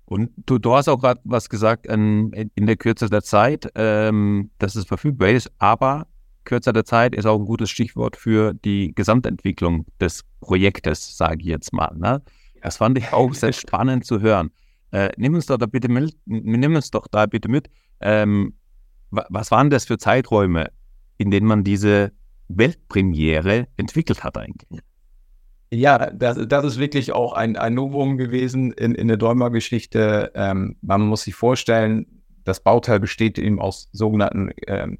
Und du, du hast auch gerade was gesagt ähm, in der Kürze der Zeit, ähm, dass es verfügbar ist, aber Kürze der Zeit ist auch ein gutes Stichwort für die Gesamtentwicklung des Projektes, sage ich jetzt mal. Ne? Das fand ich auch sehr spannend zu hören. Äh, nimm uns doch da bitte mit, nimm uns doch da bitte mit. Ähm, was waren das für Zeiträume, in denen man diese Weltpremiere entwickelt hat eigentlich? Ja, das, das ist wirklich auch ein, ein Novum gewesen in, in der Däumer-Geschichte. Ähm, man muss sich vorstellen, das Bauteil besteht eben aus sogenannten ähm,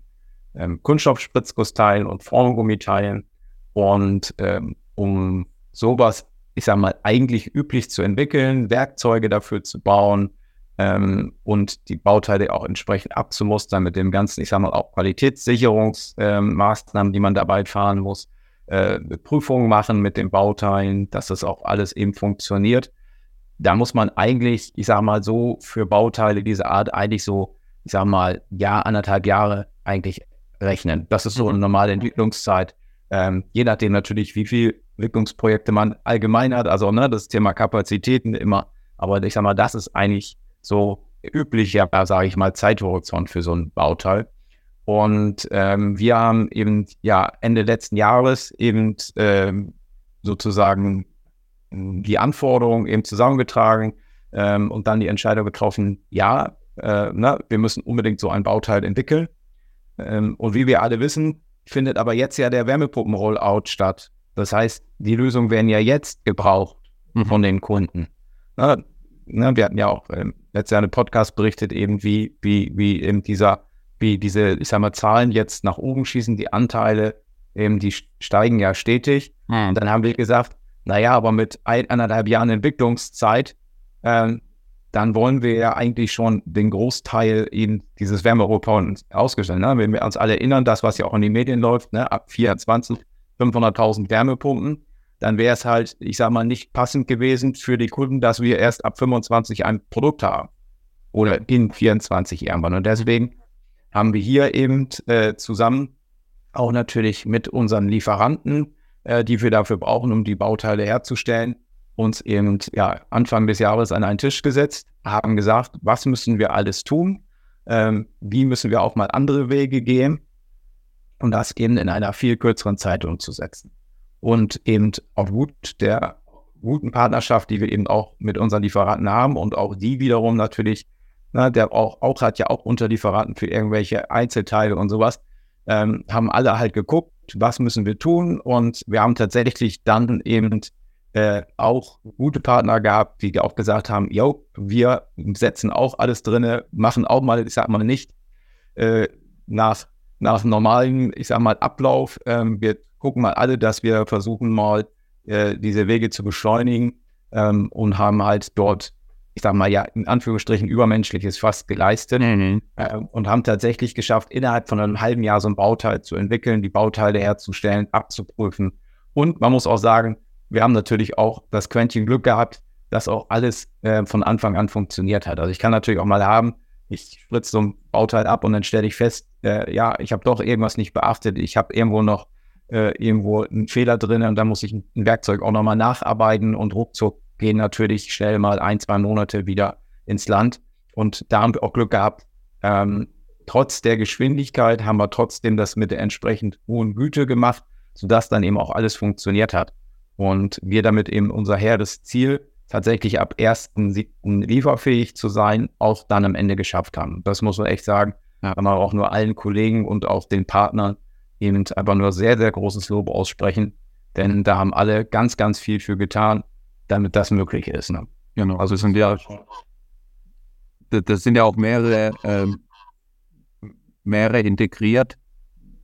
ähm, Kunststoffspritzgussteilen und Formgummmiteilen. Und ähm, um sowas, ich sag mal, eigentlich üblich zu entwickeln, Werkzeuge dafür zu bauen ähm, und die Bauteile auch entsprechend abzumustern mit dem ganzen, ich sag mal, auch Qualitätssicherungsmaßnahmen, die man dabei fahren muss, äh, Prüfungen machen mit den Bauteilen, dass das auch alles eben funktioniert. Da muss man eigentlich, ich sag mal so, für Bauteile dieser Art eigentlich so, ich sag mal, Jahr, anderthalb Jahre eigentlich rechnen. Das ist so eine normale Entwicklungszeit. Ähm, je nachdem natürlich, wie viel Entwicklungsprojekte man allgemein hat, also ne, das Thema Kapazitäten immer. Aber ich sag mal, das ist eigentlich so üblicher, sage ich mal, Zeithorizont für so ein Bauteil. Und ähm, wir haben eben ja Ende letzten Jahres eben ähm, sozusagen die Anforderungen eben zusammengetragen ähm, und dann die Entscheidung getroffen, ja, äh, na, ne, wir müssen unbedingt so ein Bauteil entwickeln. Ähm, und wie wir alle wissen, findet aber jetzt ja der Wärmepumpen-Rollout statt. Das heißt, die Lösungen werden ja jetzt gebraucht mhm. von den Kunden. Na, na, wir hatten ja auch ähm, letztes Jahr einen Podcast berichtet, eben wie, wie, wie eben dieser wie diese, ich sag mal, Zahlen jetzt nach oben schießen, die Anteile, eben, die steigen ja stetig. Hm. Und dann haben wir gesagt, naja, aber mit eineinhalb Jahren Entwicklungszeit, ähm, dann wollen wir ja eigentlich schon den Großteil eben dieses Wärmerohrpowers ausgestellt. Ne? Wenn wir uns alle erinnern, das, was ja auch in den Medien läuft, ne? ab 24, 500.000 Wärmepumpen, dann wäre es halt, ich sag mal, nicht passend gewesen für die Kunden, dass wir erst ab 25 ein Produkt haben. Oder in 24 irgendwann. Und deswegen haben wir hier eben äh, zusammen auch natürlich mit unseren Lieferanten, äh, die wir dafür brauchen, um die Bauteile herzustellen, uns eben ja, Anfang des Jahres an einen Tisch gesetzt, haben gesagt, was müssen wir alles tun, ähm, wie müssen wir auch mal andere Wege gehen, um das eben in einer viel kürzeren Zeit umzusetzen. Und eben aufgrund der guten Partnerschaft, die wir eben auch mit unseren Lieferanten haben und auch die wiederum natürlich na, der auch, auch hat ja auch Unterlieferanten für irgendwelche Einzelteile und sowas, ähm, haben alle halt geguckt, was müssen wir tun und wir haben tatsächlich dann eben äh, auch gute Partner gehabt, die auch gesagt haben, jo, wir setzen auch alles drin, machen auch mal, ich sag mal nicht äh, nach, nach normalen, ich sag mal Ablauf, ähm, wir gucken mal alle, dass wir versuchen mal äh, diese Wege zu beschleunigen ähm, und haben halt dort ich sag mal ja, in Anführungsstrichen übermenschliches fast geleistet mhm. äh, und haben tatsächlich geschafft, innerhalb von einem halben Jahr so ein Bauteil zu entwickeln, die Bauteile herzustellen, abzuprüfen. Und man muss auch sagen, wir haben natürlich auch das Quäntchen Glück gehabt, dass auch alles äh, von Anfang an funktioniert hat. Also ich kann natürlich auch mal haben, ich spritze so ein Bauteil ab und dann stelle ich fest, äh, ja, ich habe doch irgendwas nicht beachtet, ich habe irgendwo noch äh, irgendwo einen Fehler drin und dann muss ich ein Werkzeug auch nochmal nacharbeiten und ruckzuck gehen natürlich schnell mal ein, zwei Monate wieder ins Land. Und da haben wir auch Glück gehabt. Ähm, trotz der Geschwindigkeit haben wir trotzdem das mit der entsprechend hohen Güte gemacht, sodass dann eben auch alles funktioniert hat. Und wir damit eben unser hehres Ziel, tatsächlich ab 1.7. lieferfähig zu sein, auch dann am Ende geschafft haben. Das muss man echt sagen. Ja. Kann man auch nur allen Kollegen und auch den Partnern eben einfach nur sehr, sehr großes Lob aussprechen. Denn da haben alle ganz, ganz viel für getan damit das möglich ist. Ne? Genau, also es sind ja, das sind ja auch mehrere, ähm, mehrere integriert.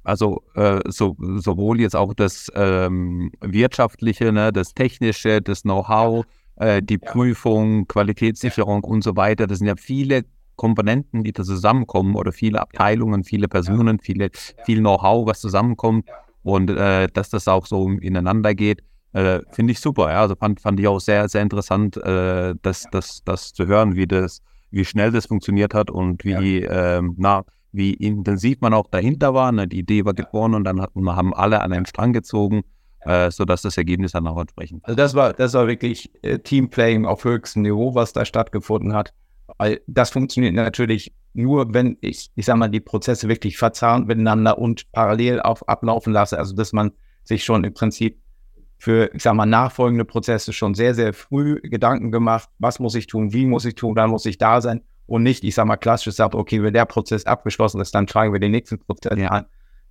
Also äh, so, sowohl jetzt auch das ähm, wirtschaftliche, ne, das technische, das Know-how, äh, die ja. Prüfung, Qualitätssicherung und so weiter. Das sind ja viele Komponenten, die da zusammenkommen oder viele Abteilungen, viele Personen, viele, viel Know-how, was zusammenkommt und äh, dass das auch so ineinander geht. Äh, Finde ich super, ja. Also fand, fand ich auch sehr, sehr interessant, äh, das, das, das zu hören, wie das, wie schnell das funktioniert hat und wie, ja. ähm, na, wie intensiv man auch dahinter war. Ne? Die Idee war geboren und dann hatten, haben alle an einem Strang gezogen, äh, sodass das Ergebnis dann auch entsprechend. Also das war, das war wirklich äh, Teamplaying auf höchstem Niveau, was da stattgefunden hat. Weil das funktioniert natürlich nur, wenn ich, ich sag mal, die Prozesse wirklich verzahnt miteinander und parallel auf, ablaufen lasse. Also dass man sich schon im Prinzip für, ich sag mal, nachfolgende Prozesse schon sehr, sehr früh Gedanken gemacht, was muss ich tun, wie muss ich tun, dann muss ich da sein und nicht, ich sag mal, klassisch sagt, okay, wenn der Prozess abgeschlossen ist, dann tragen wir den nächsten Prozess an,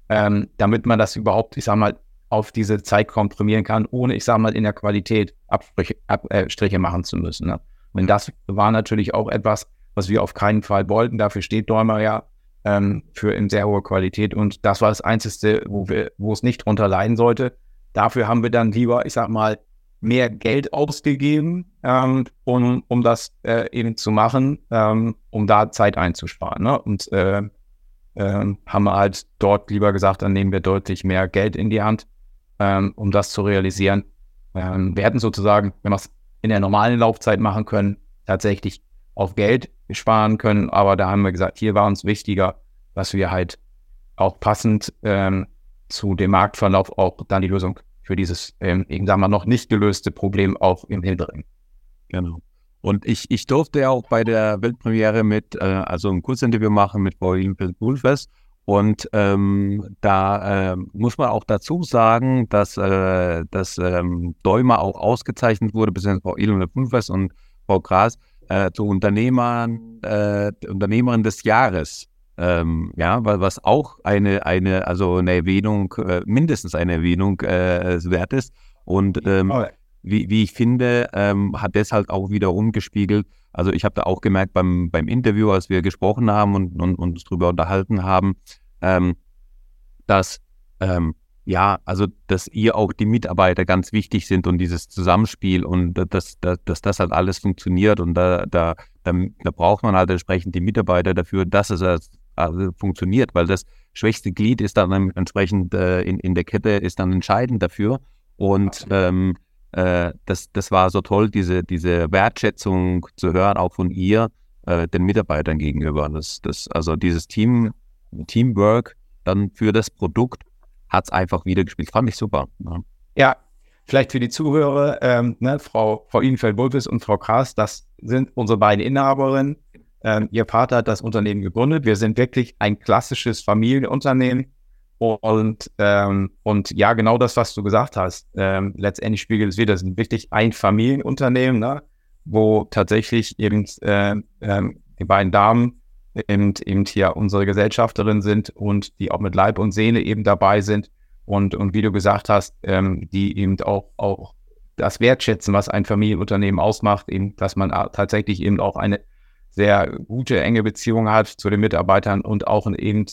ähm, damit man das überhaupt, ich sag mal, auf diese Zeit komprimieren kann, ohne, ich sag mal, in der Qualität Abstriche, Abstriche machen zu müssen. Ne? Und das war natürlich auch etwas, was wir auf keinen Fall wollten. Dafür steht Däumer ja ähm, für in sehr hohe Qualität. Und das war das Einzige, wo wo es nicht drunter leiden sollte. Dafür haben wir dann lieber, ich sag mal, mehr Geld ausgegeben, ähm, um, um das äh, eben zu machen, ähm, um da Zeit einzusparen. Ne? Und äh, äh, haben wir halt dort lieber gesagt, dann nehmen wir deutlich mehr Geld in die Hand, ähm, um das zu realisieren. Ähm, wir hätten sozusagen, wenn wir es in der normalen Laufzeit machen können, tatsächlich auf Geld sparen können. Aber da haben wir gesagt, hier war uns wichtiger, dass wir halt auch passend ähm, zu dem Marktverlauf auch dann die Lösung für dieses, ähm, ich sag mal, noch nicht gelöste Problem auch im Hintergrund. Genau. Und ich, ich durfte ja auch bei der Weltpremiere mit, äh, also ein Kurzinterview machen mit Frau Pulfes. Und ähm, da äh, muss man auch dazu sagen, dass, äh, dass ähm, Däumer auch ausgezeichnet wurde, beziehungsweise Frau Ilona Pulfes und Frau Gras, äh, zu Unternehmern, äh, Unternehmerin des Jahres ähm, ja, was auch eine, eine, also eine Erwähnung, äh, mindestens eine Erwähnung äh, wert ist. Und ähm, wie, wie ich finde, ähm, hat das halt auch wieder umgespiegelt. Also ich habe da auch gemerkt beim, beim Interview, als wir gesprochen haben und, und, uns darüber unterhalten haben, ähm, dass ähm, ja, also dass ihr auch die Mitarbeiter ganz wichtig sind und dieses Zusammenspiel und dass, dass, dass das halt alles funktioniert und da, da, da, da braucht man halt entsprechend die Mitarbeiter dafür, dass es also funktioniert, weil das schwächste Glied ist dann entsprechend äh, in, in der Kette, ist dann entscheidend dafür. Und ähm, äh, das, das war so toll, diese, diese Wertschätzung zu hören, auch von ihr, äh, den Mitarbeitern gegenüber. Das, das, also dieses Team, Teamwork dann für das Produkt hat es einfach wieder gespielt. Fand ich super. Ja, ja vielleicht für die Zuhörer, ähm, ne, Frau, Frau Inefeld-Wulfes und Frau Kraas, das sind unsere beiden Inhaberinnen ähm, ihr Vater hat das Unternehmen gegründet. Wir sind wirklich ein klassisches Familienunternehmen. Und, ähm, und ja, genau das, was du gesagt hast, ähm, letztendlich spiegelt es wieder, es ist wirklich ein Familienunternehmen, ne? wo tatsächlich eben äh, äh, die beiden Damen eben, eben hier unsere Gesellschafterin sind und die auch mit Leib und Seele eben dabei sind. Und, und wie du gesagt hast, ähm, die eben auch, auch das wertschätzen, was ein Familienunternehmen ausmacht, eben, dass man tatsächlich eben auch eine sehr gute, enge Beziehung hat zu den Mitarbeitern und auch eben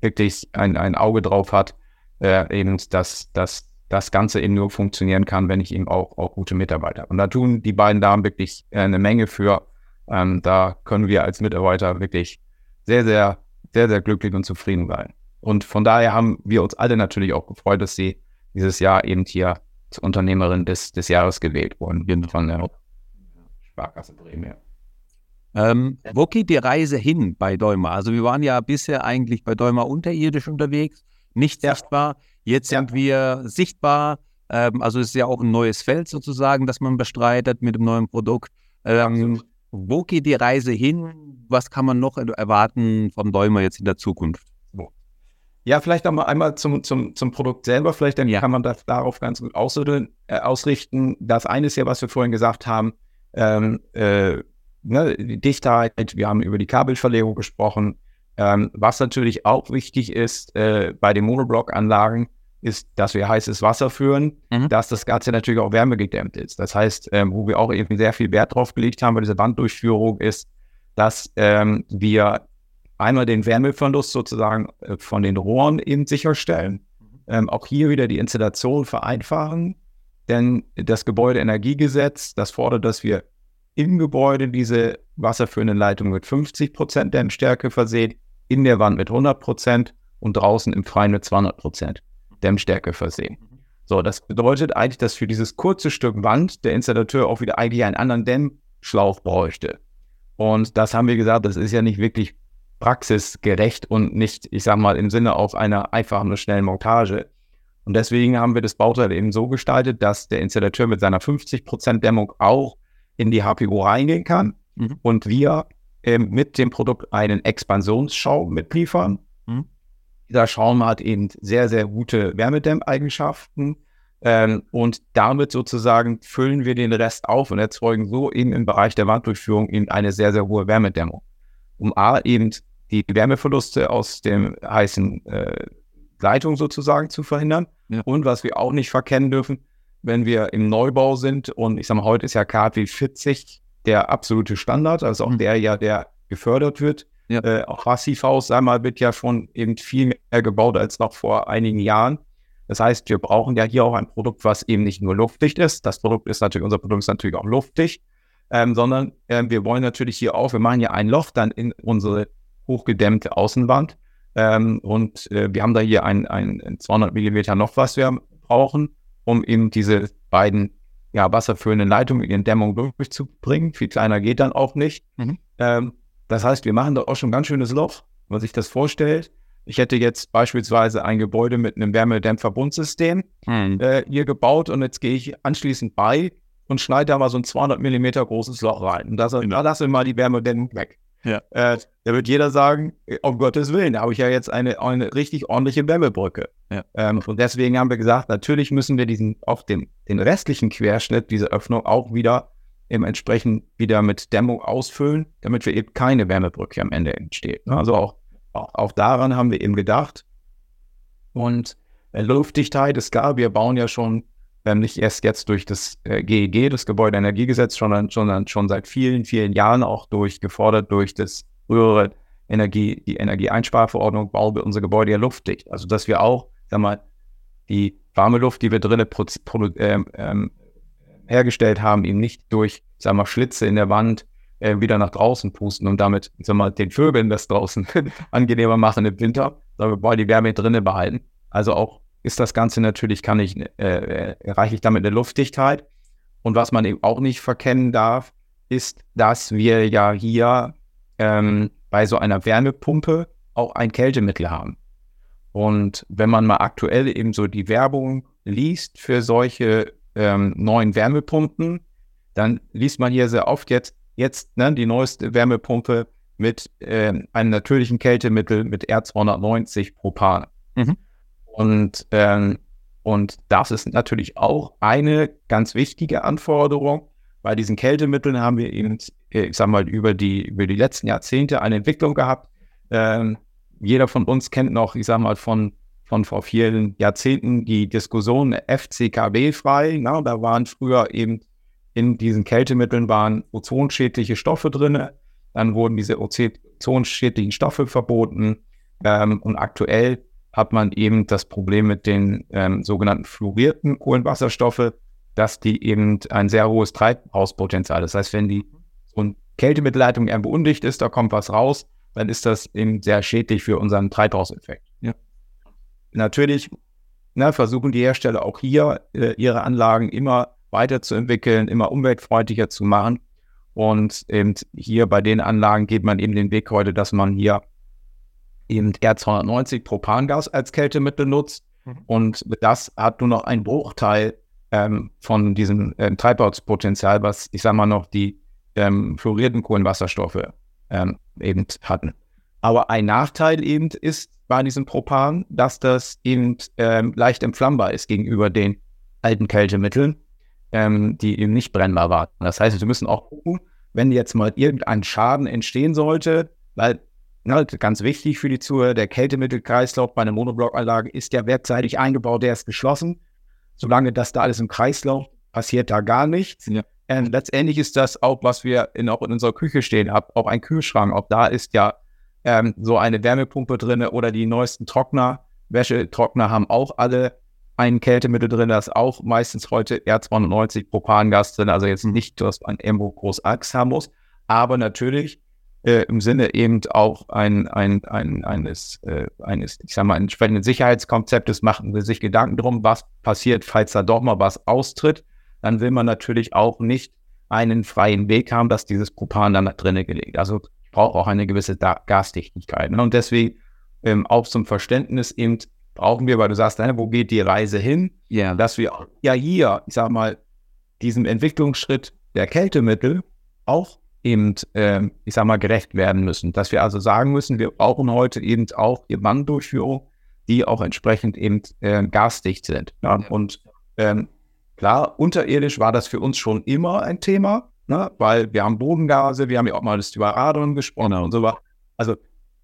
wirklich ein, ein Auge drauf hat, äh, eben, dass, dass das Ganze eben nur funktionieren kann, wenn ich eben auch, auch gute Mitarbeiter habe. Und da tun die beiden Damen wirklich äh, eine Menge für. Ähm, da können wir als Mitarbeiter wirklich sehr, sehr, sehr, sehr glücklich und zufrieden sein. Und von daher haben wir uns alle natürlich auch gefreut, dass sie dieses Jahr eben hier zur Unternehmerin des, des Jahres gewählt wurden von der Sparkasse Bremen. Ja. Ähm, wo geht die Reise hin bei Däumer? Also wir waren ja bisher eigentlich bei Däumer unterirdisch unterwegs, nicht ja. sichtbar. Jetzt ja. sind wir sichtbar. Ähm, also es ist ja auch ein neues Feld sozusagen, das man bestreitet mit dem neuen Produkt. Ähm, wo geht die Reise hin? Was kann man noch erwarten von Däumer jetzt in der Zukunft? Ja, vielleicht einmal, einmal zum, zum, zum Produkt selber, vielleicht dann ja. kann man das darauf ganz gut äh, ausrichten. Das eine ist ja, was wir vorhin gesagt haben, ähm, äh, ne, die Dichtheit, wir haben über die Kabelverlegung gesprochen. Ähm, was natürlich auch wichtig ist äh, bei den Monoblock-Anlagen, ist, dass wir heißes Wasser führen, mhm. dass das Ganze natürlich auch wärmegedämmt ist. Das heißt, ähm, wo wir auch eben sehr viel Wert drauf gelegt haben bei dieser Wanddurchführung, ist, dass ähm, wir einmal den Wärmeverlust sozusagen äh, von den Rohren eben sicherstellen. Mhm. Ähm, auch hier wieder die Installation vereinfachen, denn das Gebäudeenergiegesetz, das fordert, dass wir im Gebäude diese wasserführende Leitung mit 50 Prozent Dämmstärke versehen, in der Wand mit 100 Prozent und draußen im Freien mit 200 Prozent Dämmstärke versehen. So, das bedeutet eigentlich, dass für dieses kurze Stück Wand der Installateur auch wieder eigentlich einen anderen Dämmschlauch bräuchte. Und das haben wir gesagt, das ist ja nicht wirklich praxisgerecht und nicht, ich sag mal, im Sinne auf einer einfachen und schnellen Montage. Und deswegen haben wir das Bauteil eben so gestaltet, dass der Installateur mit seiner 50% Dämmung auch in die HPO reingehen kann mhm. und wir ähm, mit dem Produkt einen Expansionsschaum mitliefern. Mhm. Dieser Schaum hat eben sehr, sehr gute Wärmedämmeigenschaften ähm, und damit sozusagen füllen wir den Rest auf und erzeugen so eben im Bereich der Wanddurchführung eben eine sehr, sehr hohe Wärmedämmung. Um A eben die Wärmeverluste aus dem heißen äh, Leitung sozusagen zu verhindern. Ja. Und was wir auch nicht verkennen dürfen, wenn wir im Neubau sind und ich sage mal, heute ist ja KfW 40 der absolute Standard, also auch mhm. der ja, der gefördert wird. Ja. Äh, auch Passivhaus einmal wird ja schon eben viel mehr gebaut als noch vor einigen Jahren. Das heißt, wir brauchen ja hier auch ein Produkt, was eben nicht nur luftdicht ist. Das Produkt ist natürlich, unser Produkt ist natürlich auch luftdicht, ähm, sondern äh, wir wollen natürlich hier auch, wir machen hier ein Loch dann in unsere hochgedämmte Außenwand. Ähm, und äh, wir haben da hier ein, ein 200 Millimeter noch, was wir brauchen, um eben diese beiden ja, wasserführenden Leitungen in Dämmung durchzubringen. Viel kleiner geht dann auch nicht. Mhm. Ähm, das heißt, wir machen da auch schon ein ganz schönes Loch, wenn man sich das vorstellt. Ich hätte jetzt beispielsweise ein Gebäude mit einem Wärmedämmverbundsystem hm. äh, hier gebaut und jetzt gehe ich anschließend bei und schneide da mal so ein 200 Millimeter großes Loch rein. Und da, genau. da lasse ich mal die Wärmedämmung weg. Ja. Äh, da wird jeder sagen, um Gottes Willen, da habe ich ja jetzt eine, eine richtig ordentliche Wärmebrücke. Ja. Ähm, und deswegen haben wir gesagt, natürlich müssen wir diesen, auf den, den restlichen Querschnitt, diese Öffnung auch wieder im entsprechend wieder mit Dämmung ausfüllen, damit wir eben keine Wärmebrücke am Ende entsteht. Also auch auch, auch daran haben wir eben gedacht. Und äh, Luftdichtheit ist klar, wir bauen ja schon ähm, nicht erst jetzt durch das äh, GEG, das Gebäudeenergiegesetz, sondern, sondern schon seit vielen, vielen Jahren auch durch, gefordert durch das frühere Energie, die Energieeinsparverordnung, bauen wir unsere Gebäude ja luftdicht. Also dass wir auch, sag mal, die warme Luft, die wir drinnen ähm, ähm, hergestellt haben, eben nicht durch, sag mal, Schlitze in der Wand äh, wieder nach draußen pusten und damit sag mal, den Vögeln das draußen angenehmer machen im Winter, sondern wir wollen die Wärme drinnen behalten. Also auch ist das Ganze natürlich, kann ich, äh, erreiche ich damit eine Luftdichtheit. Und was man eben auch nicht verkennen darf, ist, dass wir ja hier ähm, bei so einer Wärmepumpe auch ein Kältemittel haben. Und wenn man mal aktuell eben so die Werbung liest für solche ähm, neuen Wärmepumpen, dann liest man hier sehr oft jetzt jetzt ne, die neueste Wärmepumpe mit äh, einem natürlichen Kältemittel mit R290 Propan. Mhm. Und, ähm, und das ist natürlich auch eine ganz wichtige Anforderung. Bei diesen Kältemitteln haben wir eben, äh, ich sag mal, über die, über die letzten Jahrzehnte eine Entwicklung gehabt. Ähm, jeder von uns kennt noch, ich sag mal, von, von vor vielen Jahrzehnten die Diskussion FCKW-frei. Da waren früher eben in diesen Kältemitteln waren ozonschädliche Stoffe drin. Dann wurden diese ozonschädlichen Stoffe verboten. Ähm, und aktuell hat man eben das Problem mit den ähm, sogenannten fluorierten Kohlenwasserstoffe, dass die eben ein sehr hohes Treibhauspotenzial. Das heißt, wenn die so eine Kältemittelleitung irgendwo undicht ist, da kommt was raus, dann ist das eben sehr schädlich für unseren Treibhauseffekt. Ja. Natürlich na, versuchen die Hersteller auch hier äh, ihre Anlagen immer weiterzuentwickeln, immer umweltfreundlicher zu machen. Und eben hier bei den Anlagen geht man eben den Weg heute, dass man hier eben R290 Propangas als Kältemittel nutzt. Mhm. Und das hat nur noch einen Bruchteil ähm, von diesem ähm, Treibhauspotenzial, was ich sage mal noch die ähm, fluorierten Kohlenwasserstoffe ähm, eben hatten. Aber ein Nachteil eben ist bei diesem Propan, dass das eben ähm, leicht entflammbar ist gegenüber den alten Kältemitteln ähm, die eben nicht brennbar waren. Das heißt, wir müssen auch gucken, wenn jetzt mal irgendein Schaden entstehen sollte, weil na, ganz wichtig für die Zuhörer, der Kältemittelkreislauf bei einer Monoblockanlage ist ja werkseitig eingebaut, der ist geschlossen. Solange das da alles im Kreislauf passiert da gar nichts. Ja. Ähm, letztendlich ist das auch, was wir in, auch in unserer Küche stehen haben, auch ein Kühlschrank, auch da ist ja ähm, so eine Wärmepumpe drin oder die neuesten Trockner, Wäschetrockner haben auch alle ein Kältemittel drin, da ist auch meistens heute R290 Propangas drin, also jetzt nicht, dass man irgendwo groß Angst haben muss, aber natürlich äh, im Sinne eben auch ein, ein, ein, eines, äh, eines, ich sag mal, entsprechenden Sicherheitskonzeptes machen wir sich Gedanken drum, was passiert, falls da doch mal was austritt, dann will man natürlich auch nicht einen freien Weg haben, dass dieses Propan dann da drinnen gelegt. Also braucht auch eine gewisse da Gasdichtigkeit. Ne? Und deswegen ähm, auch zum Verständnis eben brauchen wir, weil du sagst, ne, wo geht die Reise hin? Ja. Dass wir ja hier, ich sag mal, diesem Entwicklungsschritt der Kältemittel auch eben, ähm, ich sag mal, gerecht werden müssen. Dass wir also sagen müssen, wir brauchen heute eben auch die Wanddurchführung, die auch entsprechend eben äh, gasdicht sind. Ja? Und ähm, klar, unterirdisch war das für uns schon immer ein Thema, ne? weil wir haben Bodengase, wir haben ja auch mal das über Radon gesprochen und so weiter. Also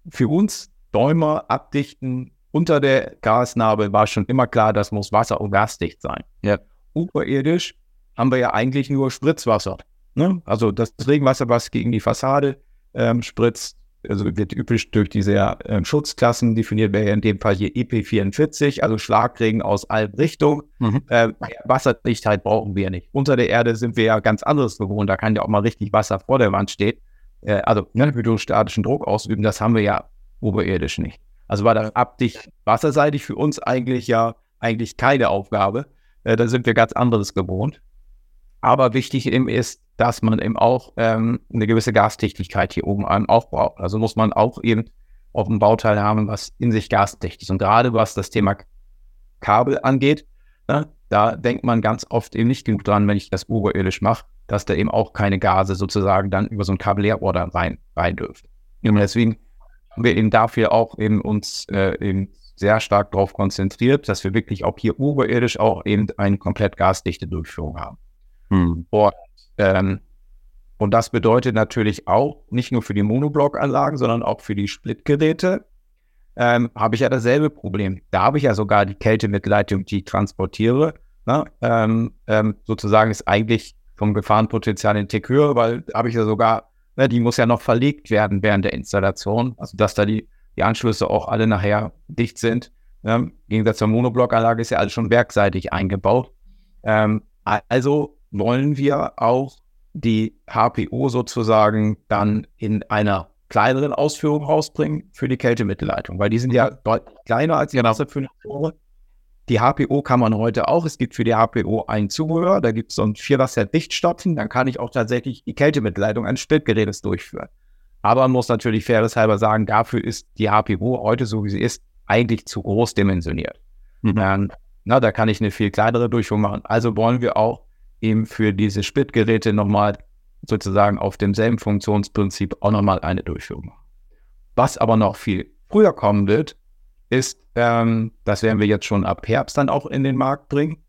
für uns Däumer abdichten unter der Gasnarbe war schon immer klar, das muss wasser- und gasdicht sein. Ja. Oberirdisch haben wir ja eigentlich nur Spritzwasser. Ne? Also das Regenwasser, was gegen die Fassade ähm, spritzt, also wird üblich durch diese ähm, Schutzklassen definiert, wäre in dem Fall hier EP44, also Schlagregen aus allen Richtungen. Mhm. Äh, Wasserdichtheit brauchen wir nicht. Unter der Erde sind wir ja ganz anderes gewohnt. Da kann ja auch mal richtig Wasser vor der Wand stehen. Äh, also ne, hydrostatischen Druck ausüben, das haben wir ja oberirdisch nicht. Also war da abdicht wasserseitig für uns eigentlich ja eigentlich keine Aufgabe. Äh, da sind wir ganz anderes gewohnt. Aber wichtig eben ist, dass man eben auch ähm, eine gewisse Gastichtigkeit hier oben aufbraucht. Also muss man auch eben auf ein Bauteil haben, was in sich gasdicht ist. Und gerade was das Thema Kabel angeht, ne, da denkt man ganz oft eben nicht genug dran, wenn ich das oberirdisch mache, dass da eben auch keine Gase sozusagen dann über so ein Kabellerohr dann rein, rein dürfen. Und deswegen haben wir eben dafür auch eben uns äh, eben sehr stark darauf konzentriert, dass wir wirklich auch hier oberirdisch auch eben eine komplett gasdichte Durchführung haben. Hm. Und, ähm, und das bedeutet natürlich auch, nicht nur für die Monoblockanlagen, sondern auch für die Splitgeräte, ähm, habe ich ja dasselbe Problem. Da habe ich ja sogar die Kältemittelleitung, die ich transportiere. Ne? Ähm, ähm, sozusagen ist eigentlich vom Gefahrenpotenzial in Tick höher, weil habe ich ja sogar, ne, die muss ja noch verlegt werden während der Installation. Also dass da die, die Anschlüsse auch alle nachher dicht sind. Ne? Im Gegensatz zur Monoblockanlage ist ja alles schon werkseitig eingebaut. Ähm, also wollen wir auch die HPO sozusagen dann in einer kleineren Ausführung rausbringen für die Kältemittelleitung, weil die sind ja mhm. deutlich kleiner als die genau. Die HPO kann man heute auch. Es gibt für die HPO ein Zubehör, da gibt es so ein Vierwasser-Dichtstopfen, dann kann ich auch tatsächlich die Kältemittelleitung eines Splitgerätes durchführen. Aber man muss natürlich faires halber sagen, dafür ist die HPO heute, so wie sie ist, eigentlich zu groß dimensioniert. Mhm. Ähm, na, da kann ich eine viel kleinere Durchführung machen. Also wollen wir auch eben für diese Splitgeräte nochmal sozusagen auf demselben Funktionsprinzip auch nochmal eine Durchführung machen. Was aber noch viel früher kommen wird, ist, ähm, das werden wir jetzt schon ab Herbst dann auch in den Markt bringen.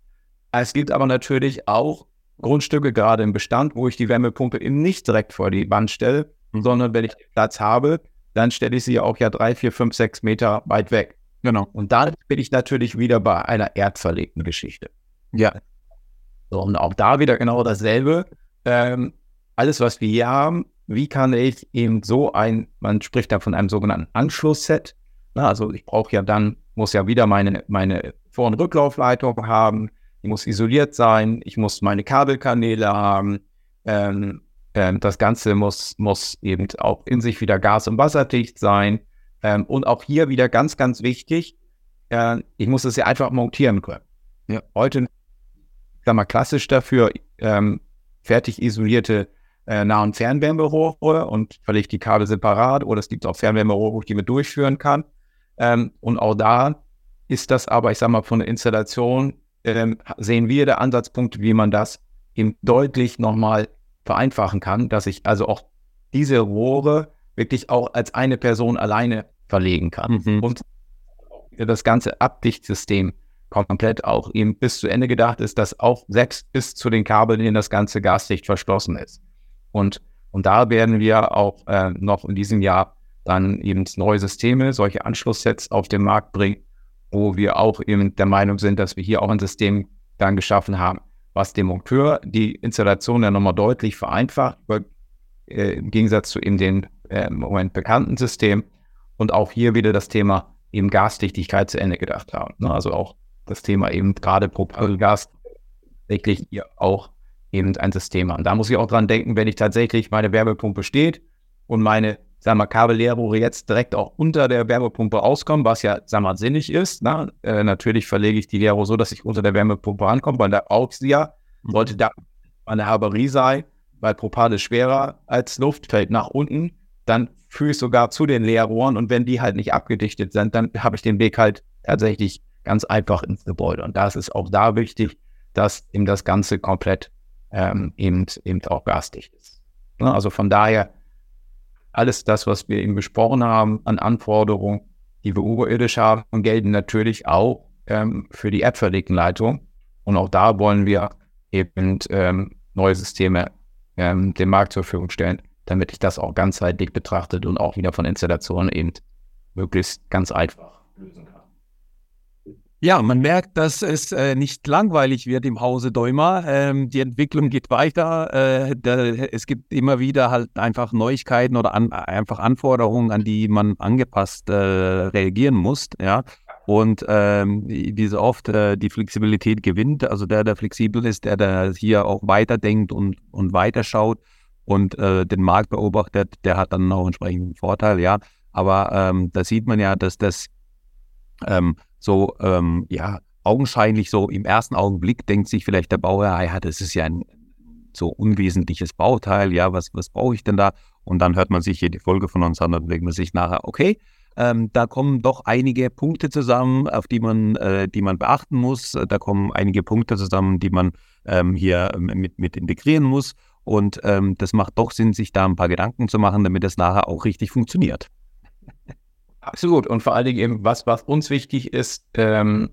Es gibt aber natürlich auch Grundstücke, gerade im Bestand, wo ich die Wärmepumpe eben nicht direkt vor die Wand stelle, mhm. sondern wenn ich Platz habe, dann stelle ich sie auch ja drei, vier, fünf, sechs Meter weit weg. Genau. Und dann bin ich natürlich wieder bei einer erdverlegten Geschichte. Ja. So, und auch da wieder genau dasselbe. Ähm, alles, was wir hier haben, wie kann ich eben so ein, man spricht da von einem sogenannten Anschlussset. Na, also ich brauche ja dann, muss ja wieder meine, meine Vor- und Rücklaufleitung haben, die muss isoliert sein, ich muss meine Kabelkanäle haben, ähm, ähm, das Ganze muss, muss eben auch in sich wieder gas- und wasserdicht sein. Ähm, und auch hier wieder ganz, ganz wichtig, äh, ich muss es ja einfach montieren können. Ja. Heute sag mal, klassisch dafür ähm, fertig isolierte äh, Nah- und Fernwärmerohre und verlege die Kabel separat oder es gibt auch Fernwärmerohre, die mit durchführen kann. Ähm, und auch da ist das aber, ich sag mal, von der Installation ähm, sehen wir der Ansatzpunkt, wie man das eben deutlich nochmal vereinfachen kann, dass ich also auch diese Rohre wirklich auch als eine Person alleine verlegen kann mhm. und das ganze Abdichtsystem komplett auch eben bis zu Ende gedacht ist, dass auch selbst bis zu den Kabeln in das ganze gasdicht verschlossen ist. Und, und da werden wir auch äh, noch in diesem Jahr dann eben neue Systeme, solche Anschlusssets auf den Markt bringen, wo wir auch eben der Meinung sind, dass wir hier auch ein System dann geschaffen haben, was dem Monteur die Installation ja nochmal deutlich vereinfacht, äh, im Gegensatz zu eben den äh, im Moment bekannten System und auch hier wieder das Thema eben Gasdichtigkeit zu Ende gedacht haben. Ne? Also auch das Thema eben gerade Propelgas tatsächlich hier auch eben ein System Und da muss ich auch dran denken, wenn ich tatsächlich meine Wärmepumpe steht und meine, sagen wir, Kabelleerrohre jetzt direkt auch unter der Wärmepumpe auskommen, was ja, sagen wir, sinnig ist. Na? Äh, natürlich verlege ich die Leerrohre so, dass ich unter der Wärmepumpe rankomme, weil da brauche ich sie ja. Sollte da eine Haberie sein, weil Propal ist schwerer als Luft, fällt nach unten, dann führe ich sogar zu den Leerrohren und wenn die halt nicht abgedichtet sind, dann habe ich den Weg halt tatsächlich ganz einfach ins Gebäude. Und da ist auch da wichtig, dass eben das Ganze komplett ähm, eben, eben auch gasdicht ist. Ne? Also von daher, alles das, was wir eben besprochen haben an Anforderungen, die wir oberirdisch haben, gelten natürlich auch ähm, für die erdverlegten Leitungen. Und auch da wollen wir eben ähm, neue Systeme ähm, dem Markt zur Verfügung stellen, damit ich das auch ganzheitlich betrachtet und auch wieder von Installationen eben möglichst ganz einfach lösen kann. Ja, man merkt, dass es äh, nicht langweilig wird im Hause Däumer. Ähm, die Entwicklung geht weiter. Äh, da, es gibt immer wieder halt einfach Neuigkeiten oder an, einfach Anforderungen, an die man angepasst äh, reagieren muss. Ja. Und ähm, wie so oft äh, die Flexibilität gewinnt. Also der, der flexibel ist, der, der hier auch weiterdenkt und, und weiterschaut und äh, den Markt beobachtet, der hat dann auch entsprechend einen Vorteil, ja. Aber ähm, da sieht man ja, dass das ähm, so, ähm, ja, augenscheinlich so im ersten Augenblick denkt sich vielleicht der Bauherr, ja, das ist ja ein so unwesentliches Bauteil, ja, was, was brauche ich denn da? Und dann hört man sich hier die Folge von uns an und denkt man sich nachher, okay, ähm, da kommen doch einige Punkte zusammen, auf die man, äh, die man beachten muss. Da kommen einige Punkte zusammen, die man ähm, hier mit, mit integrieren muss. Und ähm, das macht doch Sinn, sich da ein paar Gedanken zu machen, damit das nachher auch richtig funktioniert. Absolut. Und vor allen Dingen eben, was, was uns wichtig ist, ähm,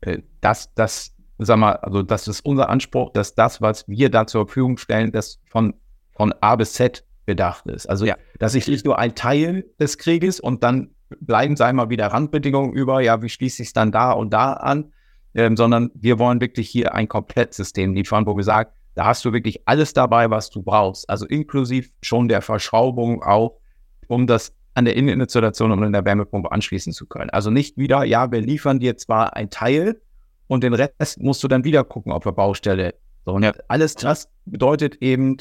äh, dass das, sag mal, also das ist unser Anspruch, dass das, was wir da zur Verfügung stellen, das von, von A bis Z bedacht ist. Also ja, dass ich nicht nur ein Teil des Krieges und dann bleiben, sei mal, wieder Randbedingungen über, ja, wie schließe ich es dann da und da an, ähm, sondern wir wollen wirklich hier ein Komplettsystem liefern, wo wir sagen, da hast du wirklich alles dabei, was du brauchst. Also inklusive schon der Verschraubung auch, um das an der Inneninstallation und in der Wärmepumpe anschließen zu können. Also nicht wieder, ja, wir liefern dir zwar ein Teil und den Rest musst du dann wieder gucken auf der Baustelle. So, und ja. alles das bedeutet eben,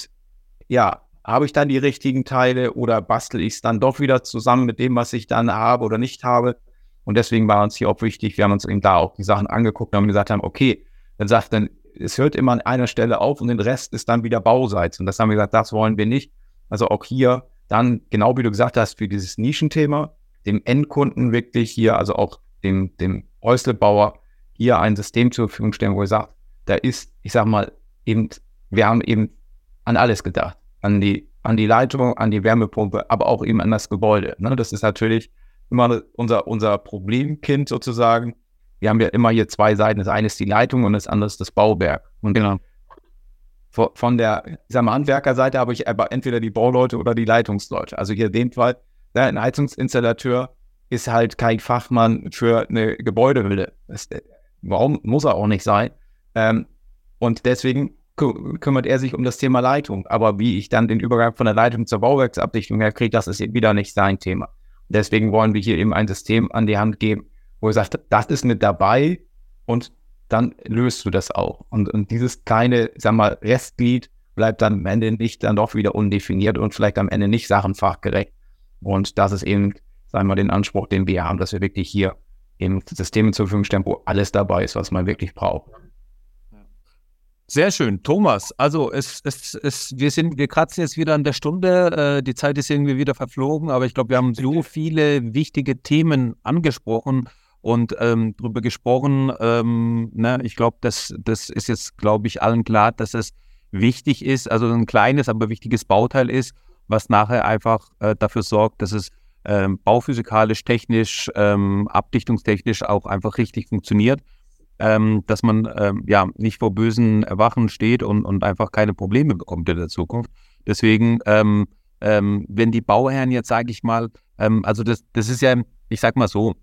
ja, habe ich dann die richtigen Teile oder bastel ich es dann doch wieder zusammen mit dem, was ich dann habe oder nicht habe. Und deswegen war uns hier auch wichtig, wir haben uns eben da auch die Sachen angeguckt und haben gesagt haben, okay, dann sagt dann, es hört immer an einer Stelle auf und den Rest ist dann wieder Bauseits. Und das haben wir gesagt, das wollen wir nicht. Also auch hier dann, genau wie du gesagt hast, für dieses Nischenthema, dem Endkunden wirklich hier, also auch dem, dem Häuslebauer, hier ein System zur Verfügung stellen, wo er sagt, da ist, ich sag mal, eben, wir haben eben an alles gedacht. An die, an die Leitung, an die Wärmepumpe, aber auch eben an das Gebäude. Ne? Das ist natürlich immer unser, unser Problemkind sozusagen. Wir haben ja immer hier zwei Seiten. Das eine ist die Leitung und das andere ist das Bauwerk. Und genau von der, mal, Handwerkerseite habe ich aber entweder die Bauleute oder die Leitungsleute. Also hier in dem Fall, ne, ein Heizungsinstallateur ist halt kein Fachmann für eine Gebäudehülle. Das, warum muss er auch nicht sein? Ähm, und deswegen kümmert er sich um das Thema Leitung. Aber wie ich dann den Übergang von der Leitung zur Bauwerksabdichtung herkriege, das ist wieder nicht sein Thema. Deswegen wollen wir hier eben ein System an die Hand geben, wo er sagt, das ist mit dabei und dann löst du das auch. Und, und dieses kleine, sag mal, Restglied bleibt dann am Ende nicht dann doch wieder undefiniert und vielleicht am Ende nicht sachenfachgerecht. Und das ist eben, sagen wir, den Anspruch, den wir haben, dass wir wirklich hier eben Systeme zur Verfügung stellen, wo alles dabei ist, was man wirklich braucht. Sehr schön, Thomas. Also es, es, es, wir sind, wir kratzen jetzt wieder an der Stunde. Äh, die Zeit ist irgendwie wieder verflogen, aber ich glaube, wir haben so viele wichtige Themen angesprochen und ähm, darüber gesprochen. Ähm, ne? Ich glaube, das, das ist jetzt, glaube ich, allen klar, dass es wichtig ist, also ein kleines, aber wichtiges Bauteil ist, was nachher einfach äh, dafür sorgt, dass es ähm, bauphysikalisch, technisch, ähm, abdichtungstechnisch auch einfach richtig funktioniert. Ähm, dass man ähm, ja nicht vor bösen Erwachen steht und, und einfach keine Probleme bekommt in der Zukunft. Deswegen, ähm, ähm, wenn die Bauherren jetzt, sage ich mal, ähm, also das, das ist ja, ich sag mal so,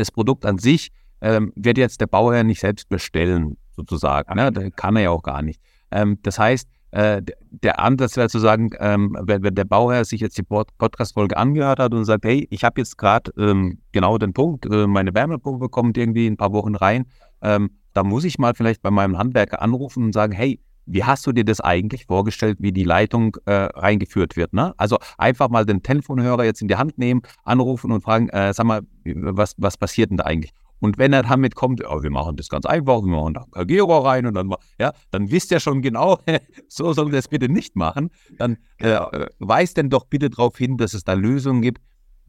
das Produkt an sich ähm, wird jetzt der Bauherr nicht selbst bestellen, sozusagen. Ne? Das kann er ja auch gar nicht. Ähm, das heißt, äh, der Ansatz wäre zu sagen, ähm, wenn, wenn, der Bauherr sich jetzt die Podcast-Folge angehört hat und sagt, hey, ich habe jetzt gerade ähm, genau den Punkt, äh, meine Wärmepumpe kommt irgendwie in ein paar Wochen rein, ähm, da muss ich mal vielleicht bei meinem Handwerker anrufen und sagen, hey, wie hast du dir das eigentlich vorgestellt, wie die Leitung äh, reingeführt wird? Ne? Also einfach mal den Telefonhörer jetzt in die Hand nehmen, anrufen und fragen, äh, sag mal, was, was passiert denn da eigentlich? Und wenn er damit kommt, ja, wir machen das ganz einfach, wir machen da ein Kagero rein und dann, ja, dann wisst ihr schon genau, so soll das bitte nicht machen. Dann äh, genau. weist denn doch bitte darauf hin, dass es da Lösungen gibt,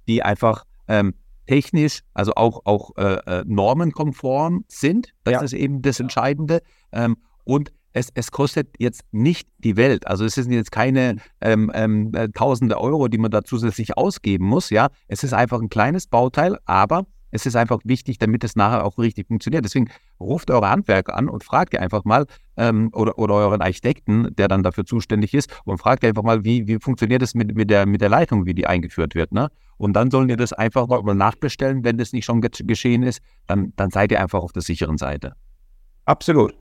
die einfach ähm, technisch, also auch, auch äh, äh normenkonform sind. Das ja. ist eben das Entscheidende. Ähm, und es, es, kostet jetzt nicht die Welt. Also es sind jetzt keine ähm, ähm, äh, tausende Euro, die man da zusätzlich ausgeben muss. Ja, es ist einfach ein kleines Bauteil, aber es ist einfach wichtig, damit es nachher auch richtig funktioniert. Deswegen ruft eure Handwerker an und fragt ihr einfach mal, ähm, oder, oder euren Architekten, der dann dafür zuständig ist, und fragt ihr einfach mal, wie, wie funktioniert es mit, mit, der, mit der Leitung, wie die eingeführt wird. Ne? Und dann sollen ihr das einfach mal nachbestellen. Wenn das nicht schon geschehen ist, dann, dann seid ihr einfach auf der sicheren Seite. Absolut.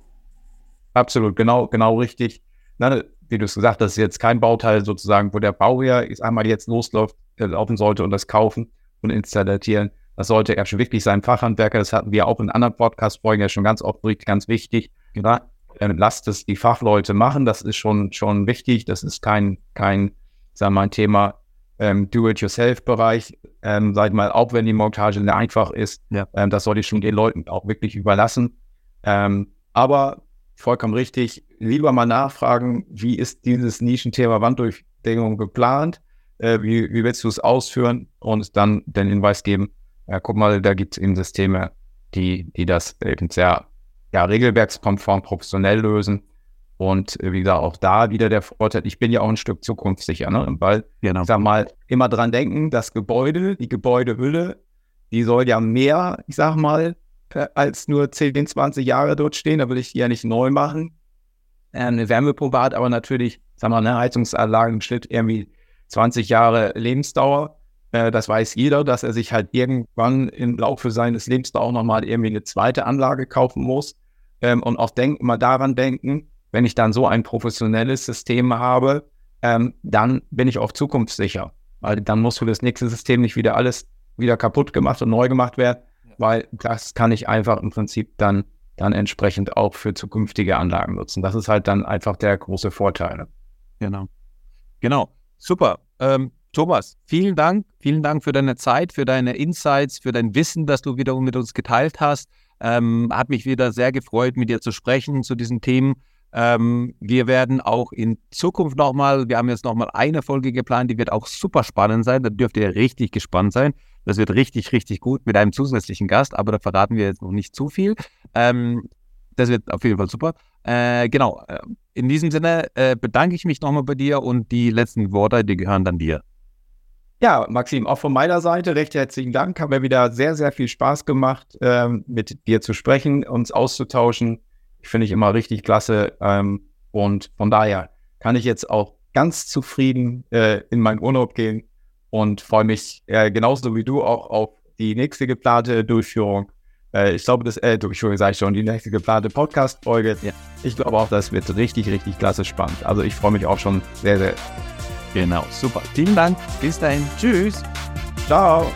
Absolut, genau, genau richtig. Na, wie du es gesagt hast, ist jetzt kein Bauteil sozusagen, wo der Bauherr einmal jetzt losläuft, äh, laufen sollte und das kaufen und installieren das sollte er schon wirklich sein Fachhandwerker, das hatten wir auch in anderen Podcast-Folgen ja schon ganz oft ganz wichtig. Ja, ähm, lasst es die Fachleute machen, das ist schon, schon wichtig. Das ist kein, kein, sagen wir mal, Thema ähm, Do-it-yourself-Bereich. Ähm, sag mal, auch wenn die Montage sehr einfach ist, ja. ähm, das sollte ich schon den Leuten auch wirklich überlassen. Ähm, aber vollkommen richtig, lieber mal nachfragen, wie ist dieses Nischenthema Wanddurchdringung geplant? Äh, wie, wie willst du es ausführen? Und dann den Hinweis geben, ja, guck mal, da gibt es eben Systeme, die, die das eben sehr ja, regelwerkskonform professionell lösen. Und äh, wie gesagt, auch da wieder der Vorteil, ich bin ja auch ein Stück zukunftssicher, ne? weil, genau. ich sag mal, immer dran denken, das Gebäude, die Gebäudehülle, die soll ja mehr, ich sag mal, äh, als nur 10, 20 Jahre dort stehen. Da will ich die ja nicht neu machen. Äh, eine Wärmepumpe hat aber natürlich, sag mal, eine Heizungsanlage im Schnitt irgendwie 20 Jahre Lebensdauer. Äh, das weiß jeder, dass er sich halt irgendwann im Laufe seines Lebens da auch nochmal irgendwie eine zweite Anlage kaufen muss. Ähm, und auch denk, mal daran denken, wenn ich dann so ein professionelles System habe, ähm, dann bin ich auch zukunftssicher. Weil dann muss für das nächste System nicht wieder alles wieder kaputt gemacht und neu gemacht werden, weil das kann ich einfach im Prinzip dann, dann entsprechend auch für zukünftige Anlagen nutzen. Das ist halt dann einfach der große Vorteil. Genau. Genau. Super. Ähm, Thomas, vielen Dank. Vielen Dank für deine Zeit, für deine Insights, für dein Wissen, das du wieder mit uns geteilt hast. Ähm, hat mich wieder sehr gefreut, mit dir zu sprechen zu diesen Themen. Ähm, wir werden auch in Zukunft nochmal, wir haben jetzt nochmal eine Folge geplant, die wird auch super spannend sein. Da dürft ihr richtig gespannt sein. Das wird richtig, richtig gut mit einem zusätzlichen Gast, aber da verraten wir jetzt noch nicht zu viel. Ähm, das wird auf jeden Fall super. Äh, genau. Äh, in diesem Sinne äh, bedanke ich mich nochmal bei dir und die letzten Worte, die gehören dann dir. Ja, Maxim, auch von meiner Seite recht herzlichen Dank. Hat mir wieder sehr, sehr viel Spaß gemacht, ähm, mit dir zu sprechen, uns auszutauschen. Finde ich immer richtig klasse. Ähm, und von daher kann ich jetzt auch ganz zufrieden äh, in meinen Urlaub gehen und freue mich äh, genauso wie du auch auf die nächste geplante Durchführung. Äh, ich glaube, das, äh, Durchführung sage ich schon, die nächste geplante Podcast-Folge. Ja. Ich glaube auch, das wird richtig, richtig klasse spannend. Also ich freue mich auch schon sehr, sehr Genau, super. Vielen Dank. Bis dahin. Tschüss. Ciao.